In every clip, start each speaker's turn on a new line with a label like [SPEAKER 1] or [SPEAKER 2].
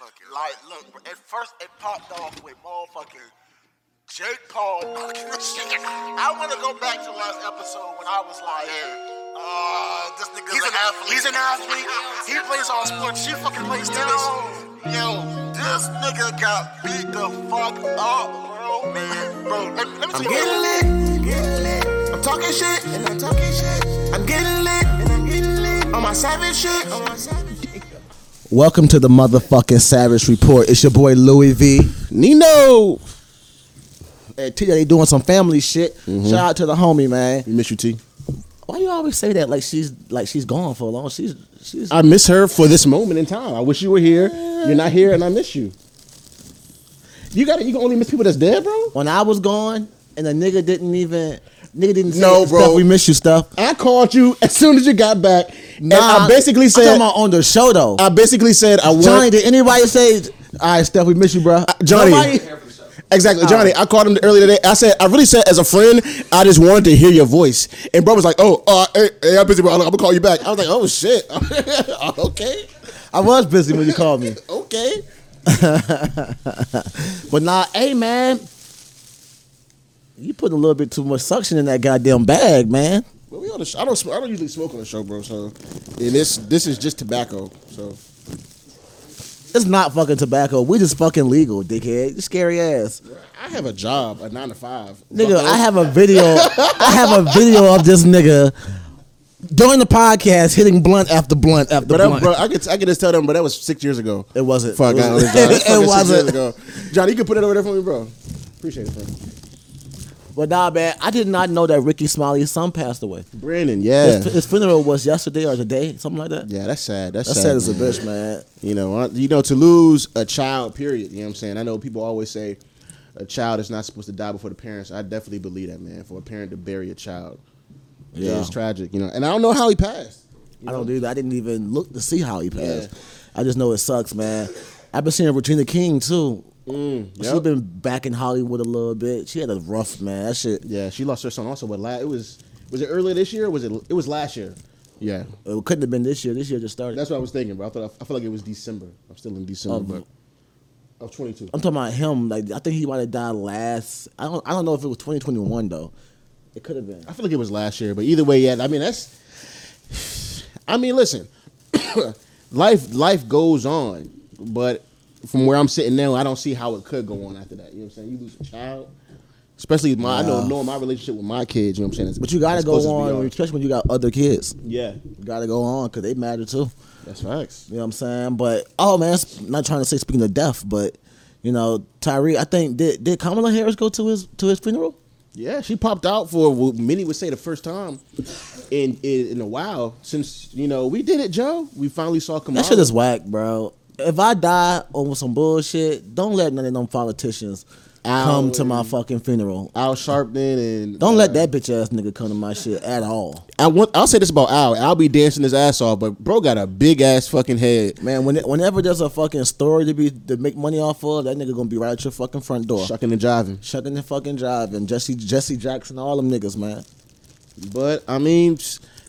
[SPEAKER 1] Like, look, at first it popped off with motherfucking Jake Paul. I want to go back to last episode when I was like, uh, this nigga's
[SPEAKER 2] He's
[SPEAKER 1] an,
[SPEAKER 2] an-
[SPEAKER 1] athlete.
[SPEAKER 2] he's an athlete.
[SPEAKER 1] He plays all sports. She fucking plays tennis. Yo, this nigga got beat the fuck up, bro. Man, bro, let, let me
[SPEAKER 2] I'm
[SPEAKER 1] you.
[SPEAKER 2] getting lit, getting lit. I'm talking shit, and I'm talking shit. I'm getting lit, and I'm getting lit. On my savage shit, on my savage shit.
[SPEAKER 3] Welcome to the motherfucking Savage Report. It's your boy Louis V. Nino. And T, they doing some family shit. Mm-hmm. Shout out to the homie, man.
[SPEAKER 4] We miss you, T.
[SPEAKER 3] Why you always say that like she's like she's gone for a long? She's she's.
[SPEAKER 4] I miss her for this moment in time. I wish you were here. You're not here, and I miss you. You got to You can only miss people that's dead, bro.
[SPEAKER 3] when I was gone, and the nigga didn't even nigga didn't say
[SPEAKER 4] No, bro.
[SPEAKER 3] Stuff, we miss you stuff.
[SPEAKER 4] I called you as soon as you got back, and I basically said
[SPEAKER 3] I'm
[SPEAKER 4] said,
[SPEAKER 3] talking about on the show though.
[SPEAKER 4] I basically said, I want
[SPEAKER 3] Johnny, did anybody say, "All right, Steph, we miss you, bro"?
[SPEAKER 4] Johnny.
[SPEAKER 3] Nobody?
[SPEAKER 4] Exactly, Johnny. I called him earlier today. I said, I really said, as a friend, I just wanted to hear your voice. And bro was like, Oh, uh, hey, hey, I'm busy, bro. I'm gonna call you back. I was like, Oh shit. okay,
[SPEAKER 3] I was busy when you called me.
[SPEAKER 4] okay.
[SPEAKER 3] But nah, hey man, you put a little bit too much suction in that goddamn bag, man.
[SPEAKER 4] But we on the show. I don't. sm- I don't usually smoke on the show, bro. So, and this this is just tobacco. So,
[SPEAKER 3] It's not fucking tobacco. We just fucking legal, dickhead. You scary ass.
[SPEAKER 4] I have a job, a nine to five.
[SPEAKER 3] Nigga,
[SPEAKER 4] Bucko.
[SPEAKER 3] I have a video. I have a video of this nigga during the podcast hitting blunt after blunt after
[SPEAKER 4] But
[SPEAKER 3] blunt.
[SPEAKER 4] bro, I could I can just tell them, but that was six years ago.
[SPEAKER 3] It wasn't.
[SPEAKER 4] Fuck,
[SPEAKER 3] It was-
[SPEAKER 4] was, John. That's
[SPEAKER 3] it wasn't.
[SPEAKER 4] years ago. John, you can put it over there for me, bro. Appreciate it, bro.
[SPEAKER 3] But nah, man, I did not know that Rickey Smiley's son passed away.
[SPEAKER 4] Brandon, yeah,
[SPEAKER 3] His, his funeral was yesterday or today, something like that.
[SPEAKER 4] yeah, that's sad. That's,
[SPEAKER 3] That's
[SPEAKER 4] sad,
[SPEAKER 3] sad as a bitch, man.
[SPEAKER 4] You know, uh, you know, to lose a child, period. You know what I'm saying? I know people always say a child is not supposed to die before the parents. I definitely believe that, man. For a parent to bury a child, yeah,
[SPEAKER 3] Yeah.
[SPEAKER 4] it's tragic. You know, and I don't know how he passed.
[SPEAKER 3] I don't do that. I didn't even look to see how he passed.
[SPEAKER 4] Yeah.
[SPEAKER 3] I just know it sucks, man. I've been seeing Regina King too.
[SPEAKER 4] Mm,
[SPEAKER 3] She's
[SPEAKER 4] yep.
[SPEAKER 3] been back in Hollywood a little bit. She had a rough man. That shit.
[SPEAKER 4] Yeah, she lost her son also, but la- it was was it earlier this year? Or was it? It was last year. Yeah,
[SPEAKER 3] It couldn't have been this year. This year just started.
[SPEAKER 4] that's what I was thinking, bro. I thought I felt like it was December. I'm still in December,
[SPEAKER 3] Of-
[SPEAKER 4] but of 22.
[SPEAKER 3] I'm talking about him. Like I think he might have died last. I don't. I don't know if it was 2021 though. It could have been.
[SPEAKER 4] I feel like it was last year, but either way, yeah. I mean, that's. I mean, listen, life life goes on, but from where I'm sitting now, I don't see how it could go on after that. You know what I'm saying? You lose a child, especially my I know knowing my relationship with my kids. You know what I'm saying?
[SPEAKER 3] But you gotta
[SPEAKER 4] it's
[SPEAKER 3] go
[SPEAKER 4] close as we
[SPEAKER 3] on, especially when you got other kids.
[SPEAKER 4] Yeah,
[SPEAKER 3] You gotta go on because they matter too.
[SPEAKER 4] that's facts.
[SPEAKER 3] You know what I'm saying? But oh man, it's- not trying to say speaking of death, but you know, Tyre, I think did did Kamala Harris go to his to his funeral?
[SPEAKER 4] Yeah, she popped out for what many would say the first time in in, in a while since you know we did it, Joe. We finally saw Kamala.
[SPEAKER 3] That shit is whack, bro. If I die over some bullshit, don't let none of them politicians come to my fucking funeral.
[SPEAKER 4] Al Sharpton and
[SPEAKER 3] Don't
[SPEAKER 4] uh,
[SPEAKER 3] let that bitch ass nigga come to my shit at all.
[SPEAKER 4] I want. I'll say this about Al. Al be dancing his ass off, but bro got a big ass fucking head.
[SPEAKER 3] Man, when, whenever there's a fucking story to be to make money off of, that nigga gonna be right at your fucking front door.
[SPEAKER 4] Shucking and jiving.
[SPEAKER 3] Shucking and fucking driving. Jesse Jesse Jackson, all them niggas, man.
[SPEAKER 4] But I mean,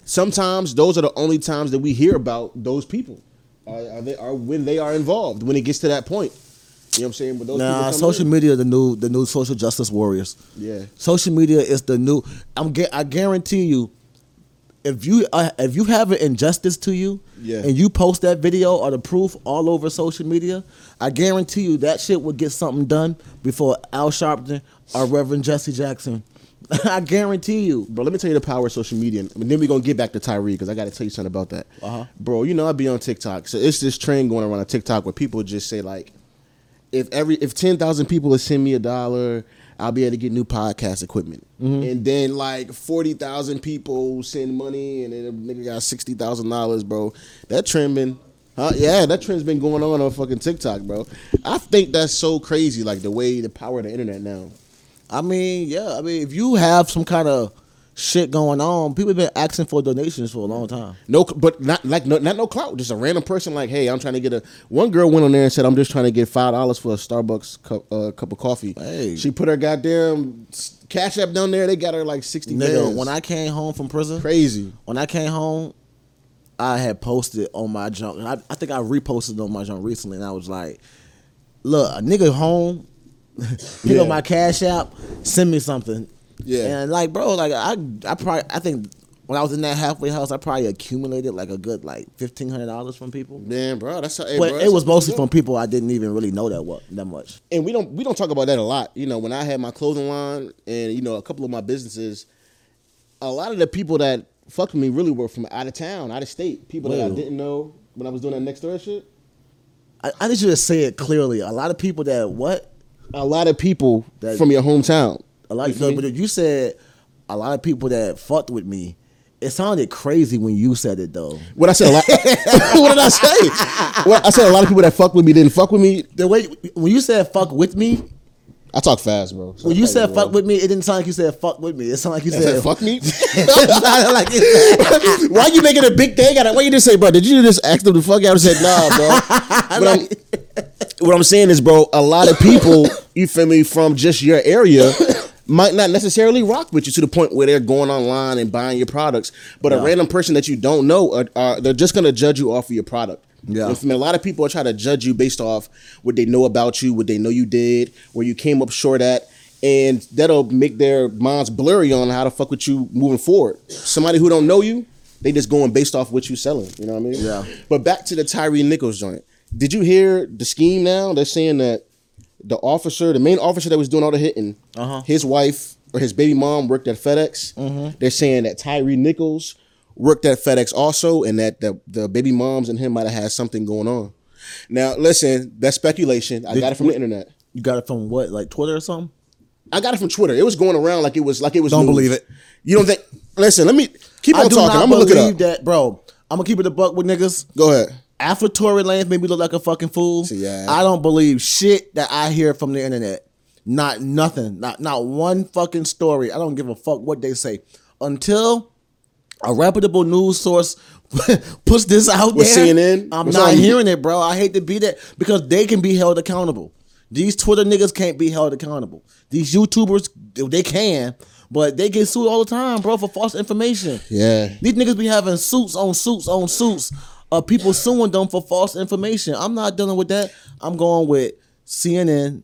[SPEAKER 4] sometimes those are the only times that we hear about those people. Are, are they are when they are involved when it gets to that point. You know what I'm saying? But those
[SPEAKER 3] Nah, social
[SPEAKER 4] in.
[SPEAKER 3] media the new the new social justice warriors.
[SPEAKER 4] Yeah.
[SPEAKER 3] Social media is the new. I'm I guarantee you, if you uh, if you have an injustice to you,
[SPEAKER 4] Yeah.
[SPEAKER 3] and you post that video or the proof all over social media, I guarantee you that shit would get something done before Al Sharpton or Reverend Jesse Jackson. I guarantee you.
[SPEAKER 4] Bro, let me tell you the power of social media, and then we're gonna get back to Tyre because I got to tell you something about that.
[SPEAKER 3] Uh-huh.
[SPEAKER 4] Bro, you know I be on TikTok, so it's this trend going around on TikTok where people just say like, if every if ten thousand people would send me a dollar, I'll be able to get new podcast equipment,
[SPEAKER 3] Mm-hmm.
[SPEAKER 4] and then like forty thousand people send money, and then a nigga got sixty thousand dollars, bro. That trend been. Huh? Yeah, that trend's been going on on fucking TikTok, bro. I think that's so crazy, like the way the power of the internet now.
[SPEAKER 3] I mean, yeah. I mean, if you have some kind of shit going on, people have been asking for donations for a long time.
[SPEAKER 4] No, but not like no, not no clout. Just a random person like, hey, I'm trying to get a. One girl went on there and said, I'm just trying to get five dollars for a Starbucks cup, uh, cup of coffee.
[SPEAKER 3] Hey.
[SPEAKER 4] she put her goddamn cash app down there. They got her like sixty.
[SPEAKER 3] Nigga, when I came home from prison,
[SPEAKER 4] crazy,
[SPEAKER 3] when I came home, I had posted on my junk. I, I think I reposted on my junk recently, and I was like, "Look, a nigga home, pick
[SPEAKER 4] Yeah.
[SPEAKER 3] up my cash app, send me something."
[SPEAKER 4] Yeah.
[SPEAKER 3] and like, bro, like I, I probably, I think when I was in that halfway house, I probably accumulated like a good like fifteen hundred dollars from people.
[SPEAKER 4] Man, bro, that's how. Hey,
[SPEAKER 3] But
[SPEAKER 4] bro,
[SPEAKER 3] it was mostly from people I didn't even really know that what that much.
[SPEAKER 4] and we don't we don't talk about that a lot. You know, when I had my clothing line and you know a couple of my businesses, a lot of the people that fucked me really were from out of town, out of state, people that I didn't know when I was doing that next door shit.
[SPEAKER 3] I, I need you to say it clearly. A lot of people that what
[SPEAKER 4] A lot of people
[SPEAKER 3] That-
[SPEAKER 4] from your hometown.
[SPEAKER 3] a lot.
[SPEAKER 4] You me?
[SPEAKER 3] but you said a lot of people that fucked with me. It sounded crazy when you said it though.
[SPEAKER 4] What I said a lot. what did I say? What, I said a lot of people that fucked with me didn't fuck with me.
[SPEAKER 3] The way when you said fuck with me,
[SPEAKER 4] I talk fast, bro. So
[SPEAKER 3] when you said fuck with me, it didn't sound like you said fuck with me. It sounded like you
[SPEAKER 4] I
[SPEAKER 3] said,
[SPEAKER 4] fuck me.
[SPEAKER 3] like
[SPEAKER 4] Why you making a big thing out of? Why you just say, bro? Did you just ask them to fuck you? I said, nah, bro. What I'm, what I'm saying is, bro, a lot of people, you feel me, from just your area. Might not necessarily rock with you to the point where they're going online and buying your products, but a random person that you don't know, are, are, they're just gonna judge you off of your product.
[SPEAKER 3] Yeah.
[SPEAKER 4] You a lot of people are trying to judge you based off what they know about you, what they know you did, where you came up short at, and that'll make their minds blurry on how to fuck with you moving forward. Somebody who don't know you, they just going based off what you selling. You know what I mean?
[SPEAKER 3] Yeah.
[SPEAKER 4] But back to the Tyre Nichols joint. Did you hear the scheme now? They're saying that the officer, the main officer that was doing all the hitting,
[SPEAKER 3] Uh-huh.
[SPEAKER 4] his wife or his baby mom worked at FedEx. They're saying that Tyre Nichols worked at FedEx also, and that the, the baby moms and him might have had something going on. Now, listen, that's speculation. I
[SPEAKER 3] Did-
[SPEAKER 4] got it from the internet.
[SPEAKER 3] you got it from what, like Twitter or something?
[SPEAKER 4] I got it from Twitter. It was going around like it was like it was.
[SPEAKER 3] Don't
[SPEAKER 4] news.
[SPEAKER 3] believe it.
[SPEAKER 4] You don't think? Listen, let me keep on talking. I'm gonna look it up.
[SPEAKER 3] that, bro. I'm gonna keep it a buck with niggas.
[SPEAKER 4] Go ahead.
[SPEAKER 3] After Tory Lanez made me look like a fucking fool,
[SPEAKER 4] See, yeah.
[SPEAKER 3] I don't believe shit that I hear from the internet. Not nothing. Not not one fucking story. I don't give a fuck what they say until a reputable news source puts this out
[SPEAKER 4] With
[SPEAKER 3] there.
[SPEAKER 4] CNN?
[SPEAKER 3] I'm
[SPEAKER 4] What's
[SPEAKER 3] not
[SPEAKER 4] on-
[SPEAKER 3] hearing it, bro. I hate to be that because they can be held accountable. These Twitter niggas can't be held accountable. These YouTubers, they can, but they get sued all the time, bro, for false information.
[SPEAKER 4] Yeah.
[SPEAKER 3] These niggas be having suits on suits on suits of people suing them for false information. I'm not dealing with that. I'm going with CNN,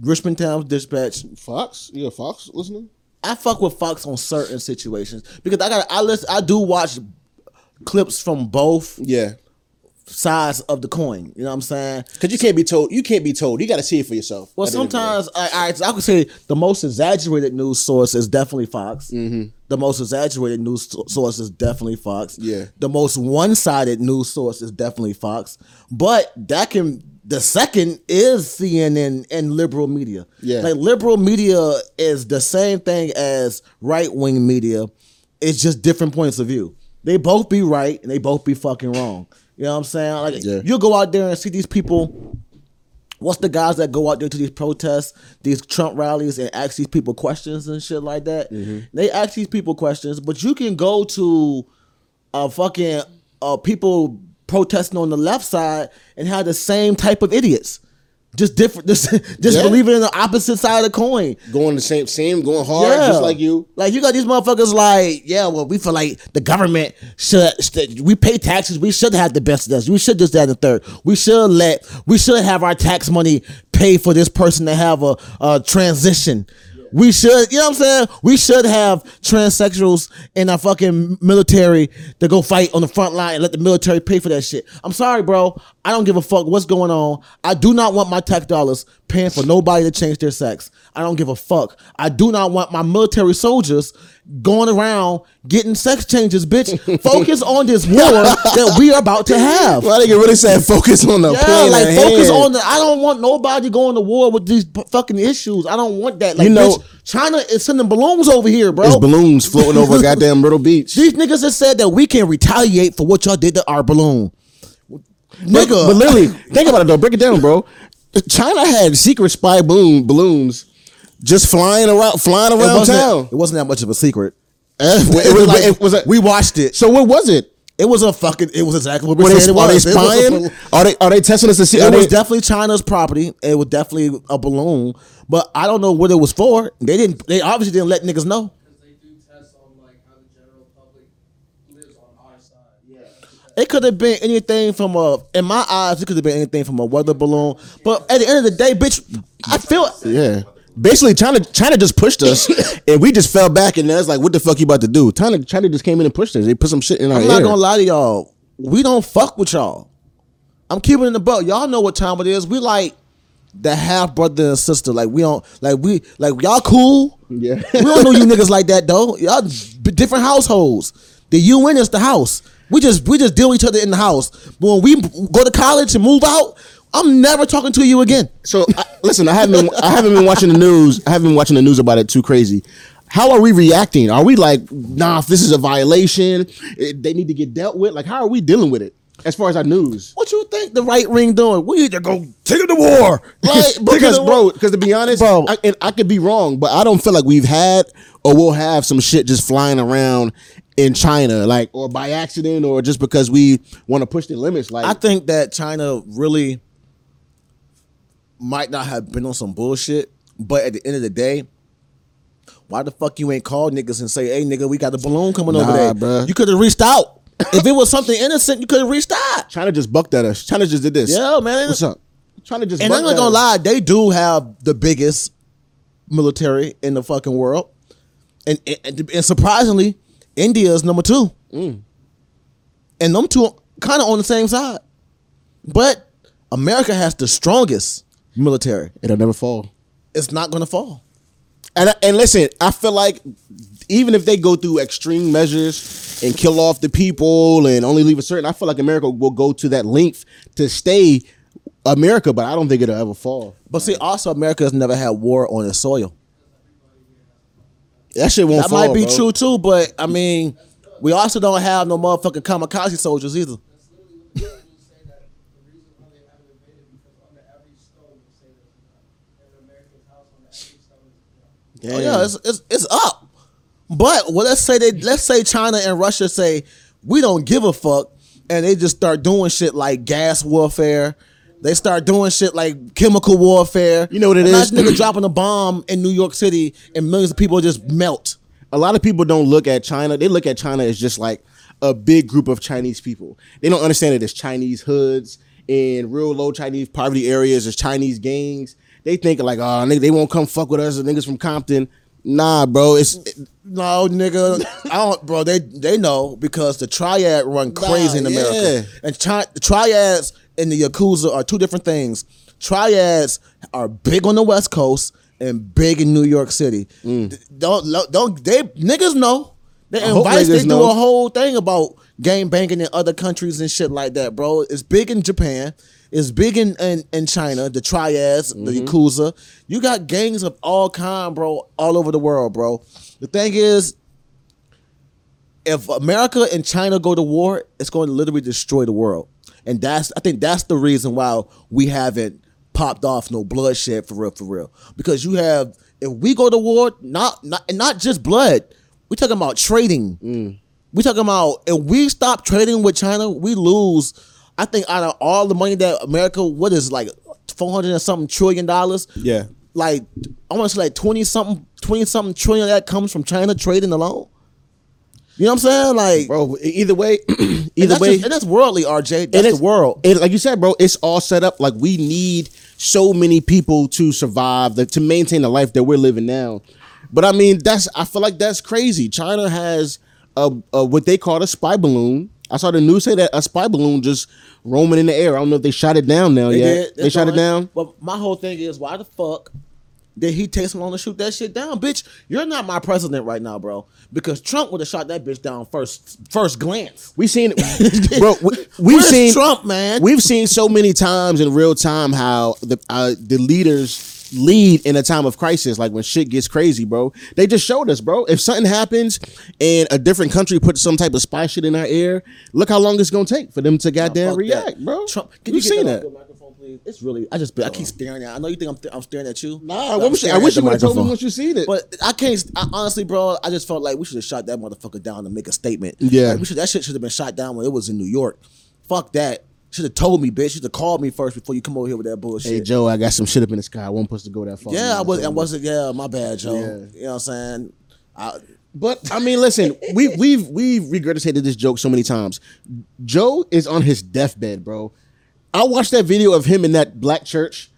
[SPEAKER 3] Richmond Times Dispatch.
[SPEAKER 4] Fox? Yeah, Fox listener?
[SPEAKER 3] I fuck with Fox on certain situations because I got I listen I do watch clips from both
[SPEAKER 4] Yeah.
[SPEAKER 3] Sides of the coin. You know what I'm saying?
[SPEAKER 4] Because you can't be told. You can't be told. You got to see it for yourself.
[SPEAKER 3] Well,
[SPEAKER 4] at the end of the day.
[SPEAKER 3] sometimes I, I I could say the most exaggerated news source is definitely Fox.
[SPEAKER 4] Mm-hmm.
[SPEAKER 3] The most exaggerated news source is definitely Fox.
[SPEAKER 4] Yeah.
[SPEAKER 3] The most one-sided news source is definitely Fox. But that can the second is CNN and liberal media.
[SPEAKER 4] Yeah.
[SPEAKER 3] Like liberal media is the same thing as right-wing media. It's just different points of view. They both be right and they both be fucking wrong. You know what I'm saying? Like
[SPEAKER 4] Yeah.
[SPEAKER 3] you go out there and see these people What's the guys that go out there to these protests, these Trump rallies, and ask these people questions and shit like that? They ask these people questions, but you can go to uh fucking uh people protesting on the left side and have the same type of idiots. Just different just, just
[SPEAKER 4] Yeah.
[SPEAKER 3] believing in the opposite side of the coin.
[SPEAKER 4] going the same, same, going hard, yeah. just like you.
[SPEAKER 3] Like you got these motherfuckers like, yeah, well, we feel like the government should, we pay taxes, we should have the best of us. We should just that and the third. We should let we should have our tax money pay for this person to have a, a transition. We should, you know what I'm saying? We should have transsexuals in our fucking military to go fight on the front line and let the military pay for that shit. I'm sorry, bro. I don't give a fuck what's going on. I do not want my tax dollars paying for nobody to change their sex. I don't give a fuck. I do not want my military soldiers going around getting sex changes, bitch. Focus on this war that we are about to have.
[SPEAKER 4] Why they get really saying focus on the
[SPEAKER 3] Yeah, like focus
[SPEAKER 4] hand.
[SPEAKER 3] on the. I don't want nobody going to war with these fucking issues. I don't want that. Like,
[SPEAKER 4] You know-
[SPEAKER 3] bitch, China is sending balloons over here, bro.
[SPEAKER 4] There's balloons floating over goddamn Myrtle Beach.
[SPEAKER 3] These niggas have said that we can retaliate for what y'all did to our balloon.
[SPEAKER 4] But,
[SPEAKER 3] Nigga,
[SPEAKER 4] but literally, think about it though. Break it down, bro. China had secret spy balloon balloons just flying around, flying
[SPEAKER 3] it
[SPEAKER 4] around
[SPEAKER 3] wasn't,
[SPEAKER 4] town.
[SPEAKER 3] it wasn't that much of a secret.
[SPEAKER 4] It was like, it was a,
[SPEAKER 3] we watched it.
[SPEAKER 4] so what was it?
[SPEAKER 3] It was a fucking. It was exactly what we
[SPEAKER 4] Were they,
[SPEAKER 3] said it
[SPEAKER 4] are they
[SPEAKER 3] was. It a
[SPEAKER 4] spying? Are they are they testing us to see?
[SPEAKER 3] It was
[SPEAKER 4] they,
[SPEAKER 3] definitely China's property. It was definitely a balloon, but I don't know what it was for. They didn't. They obviously didn't let niggas know.
[SPEAKER 5] because they do tests on like how the general public lives on our side. Yeah.
[SPEAKER 3] It could have been anything from a, in my eyes, it could have been anything from a weather balloon. But at the end of the day, bitch, I feel
[SPEAKER 4] Yeah. Basically, China China just pushed us, and we just fell back, and that's like, what the fuck you about to do? China China just came in and pushed us. They put some shit in our
[SPEAKER 3] I'm not gonna lie to y'all. We don't fuck with y'all. I'm keeping it in the boat. Y'all know what time it is. We like the half brother and sister. Like we don't like we like y'all cool.
[SPEAKER 4] Yeah.
[SPEAKER 3] we don't know you niggas like that though. Y'all different households. The UN is the house. We just we just deal with each other in the house. But when we go to college and move out, I'm never talking to you again.
[SPEAKER 4] So I, listen, I haven't been, I haven't been watching the news. I haven't been watching the news about it too crazy. How are we reacting? Are we like, nah, if this is a violation, it, they need to get dealt with? Like, how are we dealing with it as far as our news?
[SPEAKER 3] What you think the right ring doing? We need to go take it to war.
[SPEAKER 4] Like, because bro, because to be honest,
[SPEAKER 3] Bro.
[SPEAKER 4] I, and I could be wrong, but I don't feel like we've had or we'll have some shit just flying around in China, like, or by accident, or just because we want to push the limits. Like,
[SPEAKER 3] I think that China really might not have been on some bullshit, but at the end of the day, why the fuck you ain't called niggas and say, "Hey, nigga, we got the balloon coming over there"?
[SPEAKER 4] bruh.
[SPEAKER 3] You could have reached out. if it was something innocent, you could have reached out.
[SPEAKER 4] China just bucked at us. China just did this.
[SPEAKER 3] Yeah, man.
[SPEAKER 4] What's up? China just
[SPEAKER 3] And I'm not gonna
[SPEAKER 4] us.
[SPEAKER 3] lie, they do have the biggest military in the fucking world, and and, and surprisingly, India is number two,
[SPEAKER 4] Mm.
[SPEAKER 3] and them two kind of on the same side, but America has the strongest military.
[SPEAKER 4] It'll never fall.
[SPEAKER 3] It's not gonna fall.
[SPEAKER 4] And and listen, I feel like even if they go through extreme measures and kill off the people and only leave a certain, I feel like America will go to that length to stay America, but I don't think it'll ever fall.
[SPEAKER 3] But see, also America has never had war on its soil.
[SPEAKER 4] That shit won't
[SPEAKER 3] That
[SPEAKER 4] fall.
[SPEAKER 3] might be
[SPEAKER 4] bro.
[SPEAKER 3] true too, but I mean, we also don't have no motherfucking kamikaze soldiers either.
[SPEAKER 4] Yeah.
[SPEAKER 3] Oh yeah, it's, it's it's up. But well, let's say they let's say China and Russia say we don't give a fuck, and they just start doing shit like gas warfare. They start doing shit like chemical warfare.
[SPEAKER 4] You know what it
[SPEAKER 3] it
[SPEAKER 4] is?
[SPEAKER 3] nigga dropping a bomb in New York City and millions of people just melt.
[SPEAKER 4] a lot of people don't look at China. They look at China as just like a big group of Chinese people. They don't understand it as Chinese hoods in real low Chinese poverty areas, as Chinese gangs. They think like, oh, nigga, they won't come fuck with us, the niggas from Compton. Nah, bro, it's
[SPEAKER 3] No, nigga, I don't, bro. They they know because the triad run crazy in America,
[SPEAKER 4] yeah.
[SPEAKER 3] and tri- triads and the yakuza are two different things. Triads are big on the West Coast and big in New York City.
[SPEAKER 4] Mm.
[SPEAKER 3] Don't don't they niggas know? They invite. They
[SPEAKER 4] niggas
[SPEAKER 3] do a whole thing about game banking in other countries and shit like that, bro. It's big in Japan. It's big in, in, in China, the triads,
[SPEAKER 4] Mm-hmm.
[SPEAKER 3] the Yakuza. You got gangs of all kind, bro, all over the world, bro. The thing is, if America and China go to war, it's going to literally destroy the world. And that's I think that's the reason why we haven't popped off no bloodshed for real, for real. Because you have if we go to war, not not and not just blood, we talking about trading. We talking about if we stop trading with China, we lose. I think out of all the money that America, what is like four hundred and something trillion dollars.
[SPEAKER 4] Yeah.
[SPEAKER 3] Like I want to say like twenty something, twenty something trillion that comes from China trading alone. You know what I'm saying? Like,
[SPEAKER 4] bro. Either way, either way,
[SPEAKER 3] just- and that's worldly, RJ. That's the world.
[SPEAKER 4] And like you said, bro, it's all set up. Like we need so many people to survive, like, to maintain the life that we're living now. But I mean, that's I feel like that's crazy. China has a, a what they call a spy balloon. I saw the news say that a spy balloon just roaming in the air. I don't know if they shot it down now
[SPEAKER 3] They
[SPEAKER 4] yet. They shot it down.
[SPEAKER 3] But my whole thing is, why the fuck did he take so long to shoot that shit down, bitch? You're not my president right now, bro. Because Trump would have shot that bitch down first, first glance.
[SPEAKER 4] We seen it, bro. We, we've seen
[SPEAKER 3] Trump, man?
[SPEAKER 4] We've seen so many times in real time how the uh, the leaders lead in a time of crisis, like when shit gets crazy, bro. They just showed us, bro. If something happens and a different country puts some type of spy shit in our air, look how long it's gonna take for them to goddamn react,
[SPEAKER 3] that.
[SPEAKER 4] bro.
[SPEAKER 3] Trump, can you
[SPEAKER 4] seen
[SPEAKER 3] that?
[SPEAKER 4] that.
[SPEAKER 3] microphone, please? It's really, I just, I keep staring at. I know you think I'm, I'm staring at you.
[SPEAKER 4] Nah, I wish, I wish you would have told me once you seen it.
[SPEAKER 3] But I can't. I, honestly, bro, I just felt like we should have shot that motherfucker down to make a statement.
[SPEAKER 4] Yeah.
[SPEAKER 3] Like, we should. That shit should have been shot down when it was in New York. Fuck that. Should have told me, bitch. Should have called me first before you come over here with that bullshit.
[SPEAKER 4] hey Joe, I got some shit up in the sky. I wasn't supposed to go that far.
[SPEAKER 3] yeah, I was. I wasn't. Yeah, my bad, Joe.
[SPEAKER 4] Yeah.
[SPEAKER 3] You know what I'm saying?
[SPEAKER 4] But I mean, listen, we we've we've regurgitated this joke so many times. Joe is on his deathbed, bro. I watched that video of him in that black church,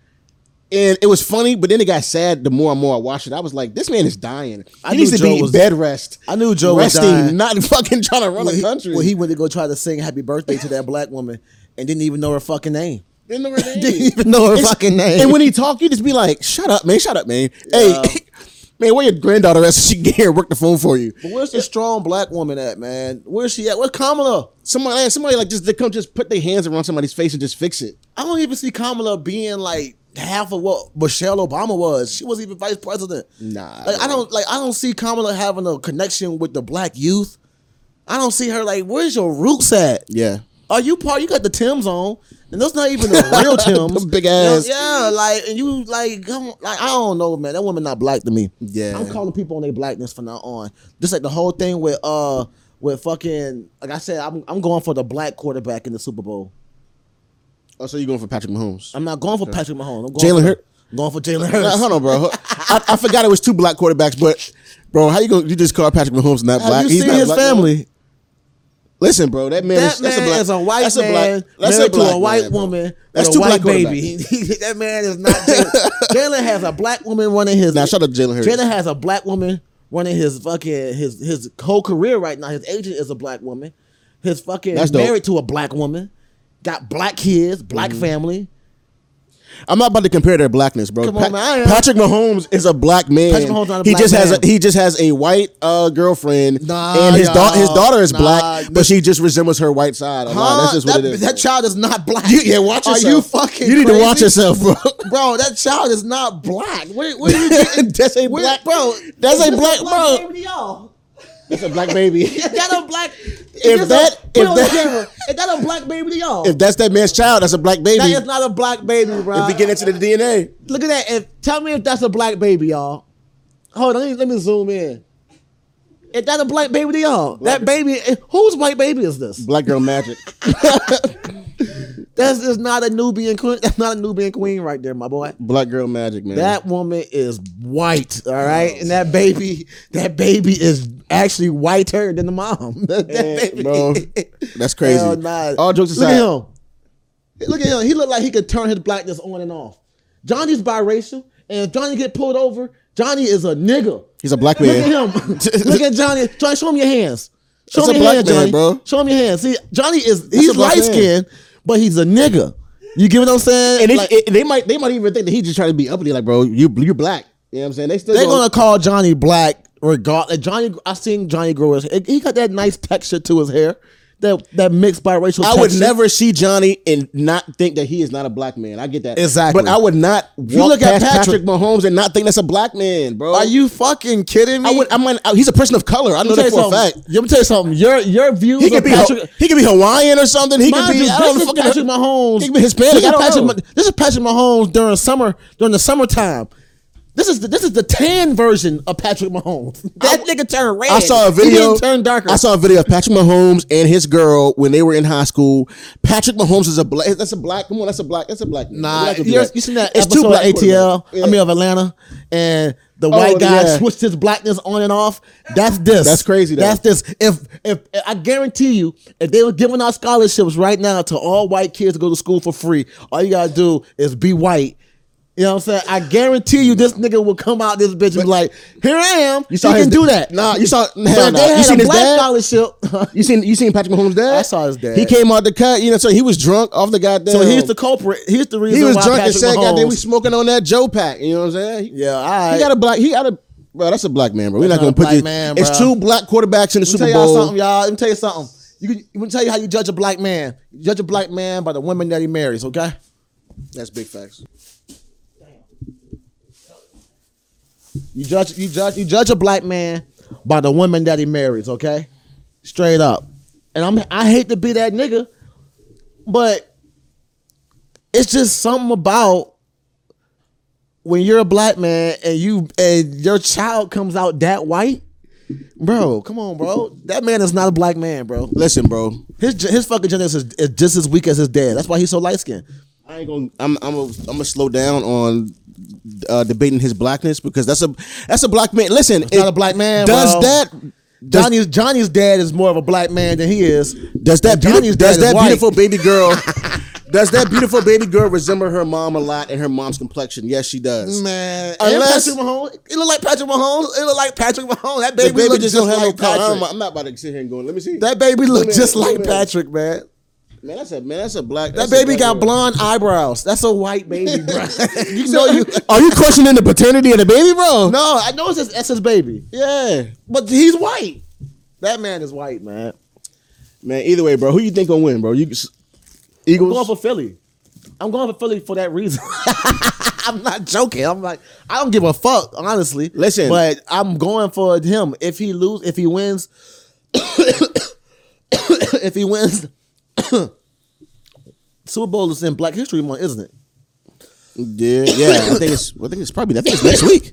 [SPEAKER 4] and it was funny. But then it got sad. The more and more I watched it, I was like, this man is dying. He
[SPEAKER 3] I
[SPEAKER 4] needs to be
[SPEAKER 3] Joe was-
[SPEAKER 4] bed rest.
[SPEAKER 3] I knew Joe was
[SPEAKER 4] resting,
[SPEAKER 3] dying.
[SPEAKER 4] not fucking trying to run
[SPEAKER 3] When
[SPEAKER 4] a
[SPEAKER 3] he,
[SPEAKER 4] country.
[SPEAKER 3] when he went to go try to sing happy birthday to that black woman and didn't even know her fucking name.
[SPEAKER 4] didn't know her name.
[SPEAKER 3] Didn't even know her
[SPEAKER 4] It's-
[SPEAKER 3] fucking name.
[SPEAKER 4] And when he talk, you just be like, "Shut up, man! Shut up, man! Hey, man, where your granddaughter at? So she can get here and work the phone for you."
[SPEAKER 3] But where's the strong black woman at, man? Where's she at? Where's Kamala?
[SPEAKER 4] Somebody, somebody like just they come just put their hands around somebody's face and just fix it.
[SPEAKER 3] I don't even see Kamala being like half of what Michelle Obama was. She wasn't even vice president.
[SPEAKER 4] Nah,
[SPEAKER 3] like I don't like I don't see Kamala having a connection with the black youth. I don't see her like where's your roots at?
[SPEAKER 4] Yeah,
[SPEAKER 3] Are you part? You got the Tim's on, and those not even the real Tim's.
[SPEAKER 4] Big
[SPEAKER 3] You know,
[SPEAKER 4] ass.
[SPEAKER 3] yeah, like and you like, on, like I don't know, man. That woman not black to me.
[SPEAKER 4] Yeah.
[SPEAKER 3] I'm calling people on their blackness from now on. Just like the whole thing with uh with fucking like I said, I'm I'm going for the black quarterback in the Super Bowl.
[SPEAKER 4] Oh, so you going for Patrick Mahomes?
[SPEAKER 3] I'm not going for Patrick Mahomes. I'm going
[SPEAKER 4] Jalen
[SPEAKER 3] for,
[SPEAKER 4] Hurt-
[SPEAKER 3] I'm going for Jalen Hurts.
[SPEAKER 4] hold on, bro. I, I forgot it was two black quarterbacks, but bro, how you go? You just call Patrick Mahomes not
[SPEAKER 3] Have
[SPEAKER 4] black?
[SPEAKER 3] you
[SPEAKER 4] He's
[SPEAKER 3] seen
[SPEAKER 4] not
[SPEAKER 3] his
[SPEAKER 4] black,
[SPEAKER 3] family?
[SPEAKER 4] Listen, bro, that man
[SPEAKER 3] That
[SPEAKER 4] is that's
[SPEAKER 3] man
[SPEAKER 4] a black,
[SPEAKER 3] is a white
[SPEAKER 4] that's
[SPEAKER 3] man
[SPEAKER 4] a black, that's
[SPEAKER 3] married to
[SPEAKER 4] black
[SPEAKER 3] a white
[SPEAKER 4] man,
[SPEAKER 3] woman
[SPEAKER 4] That's two
[SPEAKER 3] a white
[SPEAKER 4] black
[SPEAKER 3] baby. that man is not. Jalen, has a black woman running his.
[SPEAKER 4] Now, shout out to Jalen
[SPEAKER 3] Jalen has a black woman running his fucking his his whole career right now. His agent is a black woman. His fucking
[SPEAKER 4] That's dope. Mm-hmm.
[SPEAKER 3] married to a black woman. Got black kids, black family.
[SPEAKER 4] I'm not about to compare their blackness, bro.
[SPEAKER 3] Come on, man, I.
[SPEAKER 4] Patrick Mahomes is a black man.
[SPEAKER 3] Patrick Mahomes not a
[SPEAKER 4] he
[SPEAKER 3] black
[SPEAKER 4] just has
[SPEAKER 3] man.
[SPEAKER 4] a he just has a white uh, girlfriend,
[SPEAKER 3] Nah,
[SPEAKER 4] and his daughter his daughter is
[SPEAKER 3] Nah,
[SPEAKER 4] black, but
[SPEAKER 3] this-
[SPEAKER 4] she just resembles her white side. a lot. That's just what
[SPEAKER 3] that,
[SPEAKER 4] it is.
[SPEAKER 3] That child is not black.
[SPEAKER 4] You- yeah, watch
[SPEAKER 3] Are
[SPEAKER 4] yourself.
[SPEAKER 3] you fucking?
[SPEAKER 4] You need to
[SPEAKER 3] crazy?
[SPEAKER 4] watch yourself, bro.
[SPEAKER 3] bro. That child is not black. Where, where you getting?
[SPEAKER 4] That's a black-
[SPEAKER 3] bro.
[SPEAKER 4] that's a black- bro.
[SPEAKER 3] y'all?
[SPEAKER 4] That's a black baby.
[SPEAKER 3] That a black?
[SPEAKER 4] If that-
[SPEAKER 3] a,
[SPEAKER 4] if that-
[SPEAKER 3] camera, is that a black baby to y'all?
[SPEAKER 4] if that's that man's child, that's a black baby.
[SPEAKER 3] that is not a black baby, bro.
[SPEAKER 4] if we get into the DNA,
[SPEAKER 3] Look at that. If tell me if that's a black baby, y'all. Hold on, let me, let me zoom in. Is that a black baby to y'all? That baby, eh, whose white baby is this?
[SPEAKER 4] black girl magic.
[SPEAKER 3] That's is not a Nubian queen. That's not a Nubian queen right there, my boy.
[SPEAKER 4] black girl magic, man.
[SPEAKER 3] That woman is white, all right, and that baby, that baby is actually whiter than the mom. that baby,
[SPEAKER 4] bro, that's crazy.
[SPEAKER 3] Hell nah.
[SPEAKER 4] All jokes aside, Look
[SPEAKER 3] at him. Look at him. He look like he could turn his blackness on and off. Johnny's biracial, and if Johnny get pulled over, Johnny is a nigga.
[SPEAKER 4] he's a black man.
[SPEAKER 3] Look at him. look at Johnny. Johnny, show him your hands. Show
[SPEAKER 4] That's
[SPEAKER 3] him
[SPEAKER 4] a
[SPEAKER 3] your
[SPEAKER 4] black
[SPEAKER 3] hands,
[SPEAKER 4] man,
[SPEAKER 3] Johnny.
[SPEAKER 4] bro.
[SPEAKER 3] Show him your hands. See, Johnny is he's light skinned, but he's a nigga. You get what I'm saying?
[SPEAKER 4] And they,
[SPEAKER 3] Like-
[SPEAKER 4] it- they might they might even think that he just trying to be uppity, like, bro, you you're black. You know what I'm saying? They still
[SPEAKER 3] They're
[SPEAKER 4] gonna,
[SPEAKER 3] gonna call Johnny black regardless. Johnny, I seen Johnny grow his. He got that nice texture to his hair, that that mixed biracial.
[SPEAKER 4] I would
[SPEAKER 3] texture.
[SPEAKER 4] never see Johnny and not think that he is not a black man. I get that
[SPEAKER 3] Exactly.
[SPEAKER 4] but I would not walk
[SPEAKER 3] you look at
[SPEAKER 4] Patrick,
[SPEAKER 3] Patrick-
[SPEAKER 4] Mahomes and not think that's a black man, bro.
[SPEAKER 3] Are you fucking kidding me?
[SPEAKER 4] I would. I mean, uh, he's a person of color. I know
[SPEAKER 3] Let me
[SPEAKER 4] that
[SPEAKER 3] tell
[SPEAKER 4] for
[SPEAKER 3] you
[SPEAKER 4] a fact.
[SPEAKER 3] something. Let me tell you something. Your your views
[SPEAKER 4] He
[SPEAKER 3] of
[SPEAKER 4] could be
[SPEAKER 3] Patrick.
[SPEAKER 4] he could be Hawaiian or something. He could be
[SPEAKER 3] you,
[SPEAKER 4] I don't
[SPEAKER 3] this is
[SPEAKER 4] fucking
[SPEAKER 3] Patrick Mahomes.
[SPEAKER 4] He could be Hispanic.
[SPEAKER 3] This is
[SPEAKER 4] I don't
[SPEAKER 3] Patrick,
[SPEAKER 4] know.
[SPEAKER 3] This is Patrick Mahomes during summer during the summertime. This is the, this is the tan version of Patrick Mahomes. That nigga turned red.
[SPEAKER 4] I saw a video.
[SPEAKER 3] didn't turn darker.
[SPEAKER 4] I saw a video of Patrick Mahomes and his girl when they were in high school. Patrick Mahomes is a black. That's a black. Come on, that's a black. That's a black.
[SPEAKER 3] Nah,
[SPEAKER 4] We're not gonna do
[SPEAKER 3] you, seen that
[SPEAKER 4] It's two
[SPEAKER 3] of
[SPEAKER 4] black
[SPEAKER 3] ATL?
[SPEAKER 4] quarterbacks.
[SPEAKER 3] I mean of Atlanta, and the oh, white guy
[SPEAKER 4] yeah.
[SPEAKER 3] switched his blackness on and off. That's this.
[SPEAKER 4] That's crazy, though.
[SPEAKER 3] That's this. If if I guarantee you, if they were giving out scholarships right now to all white kids to go to school for free, all you gotta do is be white. You know what I'm saying? I guarantee you, this nigga will come out this bitch and be like, "Here I am." You
[SPEAKER 4] saw
[SPEAKER 3] he can do that.
[SPEAKER 4] Nah, you saw- hell nah.
[SPEAKER 3] they
[SPEAKER 4] You seen
[SPEAKER 3] a
[SPEAKER 4] his
[SPEAKER 3] black
[SPEAKER 4] dad?
[SPEAKER 3] scholarship.
[SPEAKER 4] You seen you seen Patrick Mahomes' dad?
[SPEAKER 3] I saw his dad.
[SPEAKER 4] He came out the cut. You know, so he was drunk off the goddamn.
[SPEAKER 3] so he's the culprit. He's the reason
[SPEAKER 4] he was
[SPEAKER 3] why
[SPEAKER 4] drunk and
[SPEAKER 3] Patrick
[SPEAKER 4] said, "Goddamn, we smoking on that Joe pack." You know what I'm saying?
[SPEAKER 3] Yeah, all right.
[SPEAKER 4] He got a black. He got a. Bro, that's a black man, bro. We're not
[SPEAKER 3] That's
[SPEAKER 4] gonna put this.
[SPEAKER 3] man,
[SPEAKER 4] it's two black quarterbacks in the
[SPEAKER 3] Let me
[SPEAKER 4] Super Bowl.
[SPEAKER 3] something, y'all. Let me tell you something. You can, let me tell you how you judge a black man. You judge a black man by the women that he marries. Okay.
[SPEAKER 4] That's big facts.
[SPEAKER 3] You judge. You judge. You judge a black man by the woman that he marries. Okay. Straight up. And I'm. I hate to be that nigga, but it's just something about when you're a black man and you and your child comes out that white. Bro, come on, bro. That man is not a black man, bro.
[SPEAKER 4] Listen, bro.
[SPEAKER 3] His his fucking genetics is, is just as weak as his dad. That's why he's so light skinned.
[SPEAKER 4] I ain't gonna. I'm. I'm. A, I'm gonna slow down on uh, debating his blackness because that's a that's a black man. Listen,
[SPEAKER 3] It's not a black man.
[SPEAKER 4] Does that? Does,
[SPEAKER 3] Johnny's Johnny's dad is more of a black man than he is.
[SPEAKER 4] does that
[SPEAKER 3] Johnny's
[SPEAKER 4] does that beautiful baby girl? does that beautiful baby girl resemble her mom a lot and her mom's complexion? Yes, she does.
[SPEAKER 3] Man,
[SPEAKER 4] Unless-
[SPEAKER 3] Patrick Mahomes, it look like Patrick Mahomes. It look like Patrick Mahomes. That baby,
[SPEAKER 4] baby
[SPEAKER 3] look
[SPEAKER 4] just
[SPEAKER 3] just,
[SPEAKER 4] don't have no
[SPEAKER 3] like. Patrick.
[SPEAKER 4] I'm, not about to sit here and go. Let me see.
[SPEAKER 3] That baby look just like
[SPEAKER 4] minute.
[SPEAKER 3] Patrick, man.
[SPEAKER 4] Man, that's a man. That's a black.
[SPEAKER 3] That baby got blonde eyebrows. That's a white baby, bro. you know you.
[SPEAKER 4] Are you questioning the paternity of the baby, bro?
[SPEAKER 3] No, I know it's his, that's his baby,
[SPEAKER 4] Yeah,
[SPEAKER 3] but he's white. That man is white, man.
[SPEAKER 4] man. Either way, bro. Who you think gonna win, bro? You Eagles.
[SPEAKER 3] I'm going for Philly. I'm going for Philly for that reason. I'm not joking. I'm like, I don't give a fuck, honestly.
[SPEAKER 4] Listen.
[SPEAKER 3] but I'm going for him. If he lose, if he wins, if he wins, Super Bowl is in Black History Month, isn't it?
[SPEAKER 4] yeah, yeah. I think it's. I think it's probably. I think it's next week.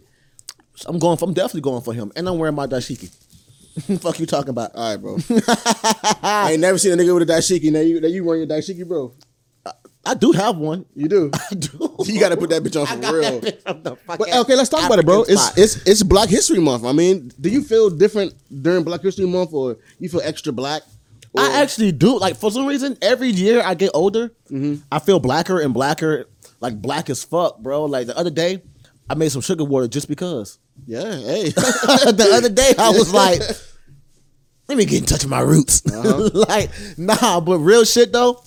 [SPEAKER 3] I'm going. For, I'm definitely going for him, and I'm wearing my dashiki. fuck you talking about?
[SPEAKER 4] All right, bro. I ain't never seen a nigga with a dashiki. Now you, now you wearing your dashiki, bro.
[SPEAKER 3] I do have one.
[SPEAKER 4] You do.
[SPEAKER 3] I do.
[SPEAKER 4] You got to put that bitch on
[SPEAKER 3] I
[SPEAKER 4] for
[SPEAKER 3] got
[SPEAKER 4] real.
[SPEAKER 3] that bitch from the
[SPEAKER 4] But okay, let's talk about it, bro.
[SPEAKER 3] African
[SPEAKER 4] It's it's it's Black History Month. I mean, do you feel different during Black History Month, or you feel extra black? Or-
[SPEAKER 3] I actually do. Like for some reason, every year I get older, mm-hmm. I feel blacker and blacker, like black as fuck, bro. Like the other day, I made some sugar water just because.
[SPEAKER 4] yeah. Hey,
[SPEAKER 3] the other day, I was like, let me get in touch with my roots. Uh-huh. like, nah, but real shit though.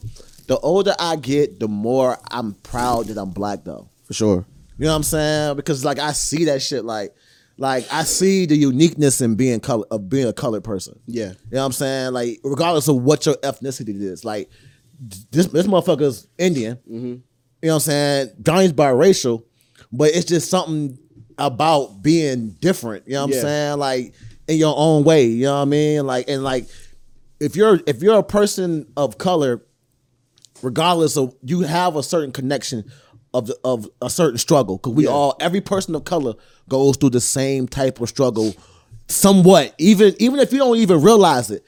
[SPEAKER 3] The older I get, the more I'm proud that I'm black though.
[SPEAKER 4] for sure.
[SPEAKER 3] You know what I'm saying? Because like I see that shit like like I see the uniqueness in being color of being a colored person.
[SPEAKER 4] Yeah.
[SPEAKER 3] You know what I'm saying? Like regardless of what your ethnicity is. Like this this motherfucker's Indian.
[SPEAKER 4] Mm-hmm.
[SPEAKER 3] You know what I'm saying? Johnny's biracial, but it's just something about being different. You know what
[SPEAKER 4] Yeah.
[SPEAKER 3] I'm saying? Like in your own way. You know what I mean? Like and like if you're if you're a person of color, regardless of you have a certain connection of the, of a certain struggle because we
[SPEAKER 4] Yeah.
[SPEAKER 3] all every person of color goes through the same type of struggle somewhat even even if you don't even realize it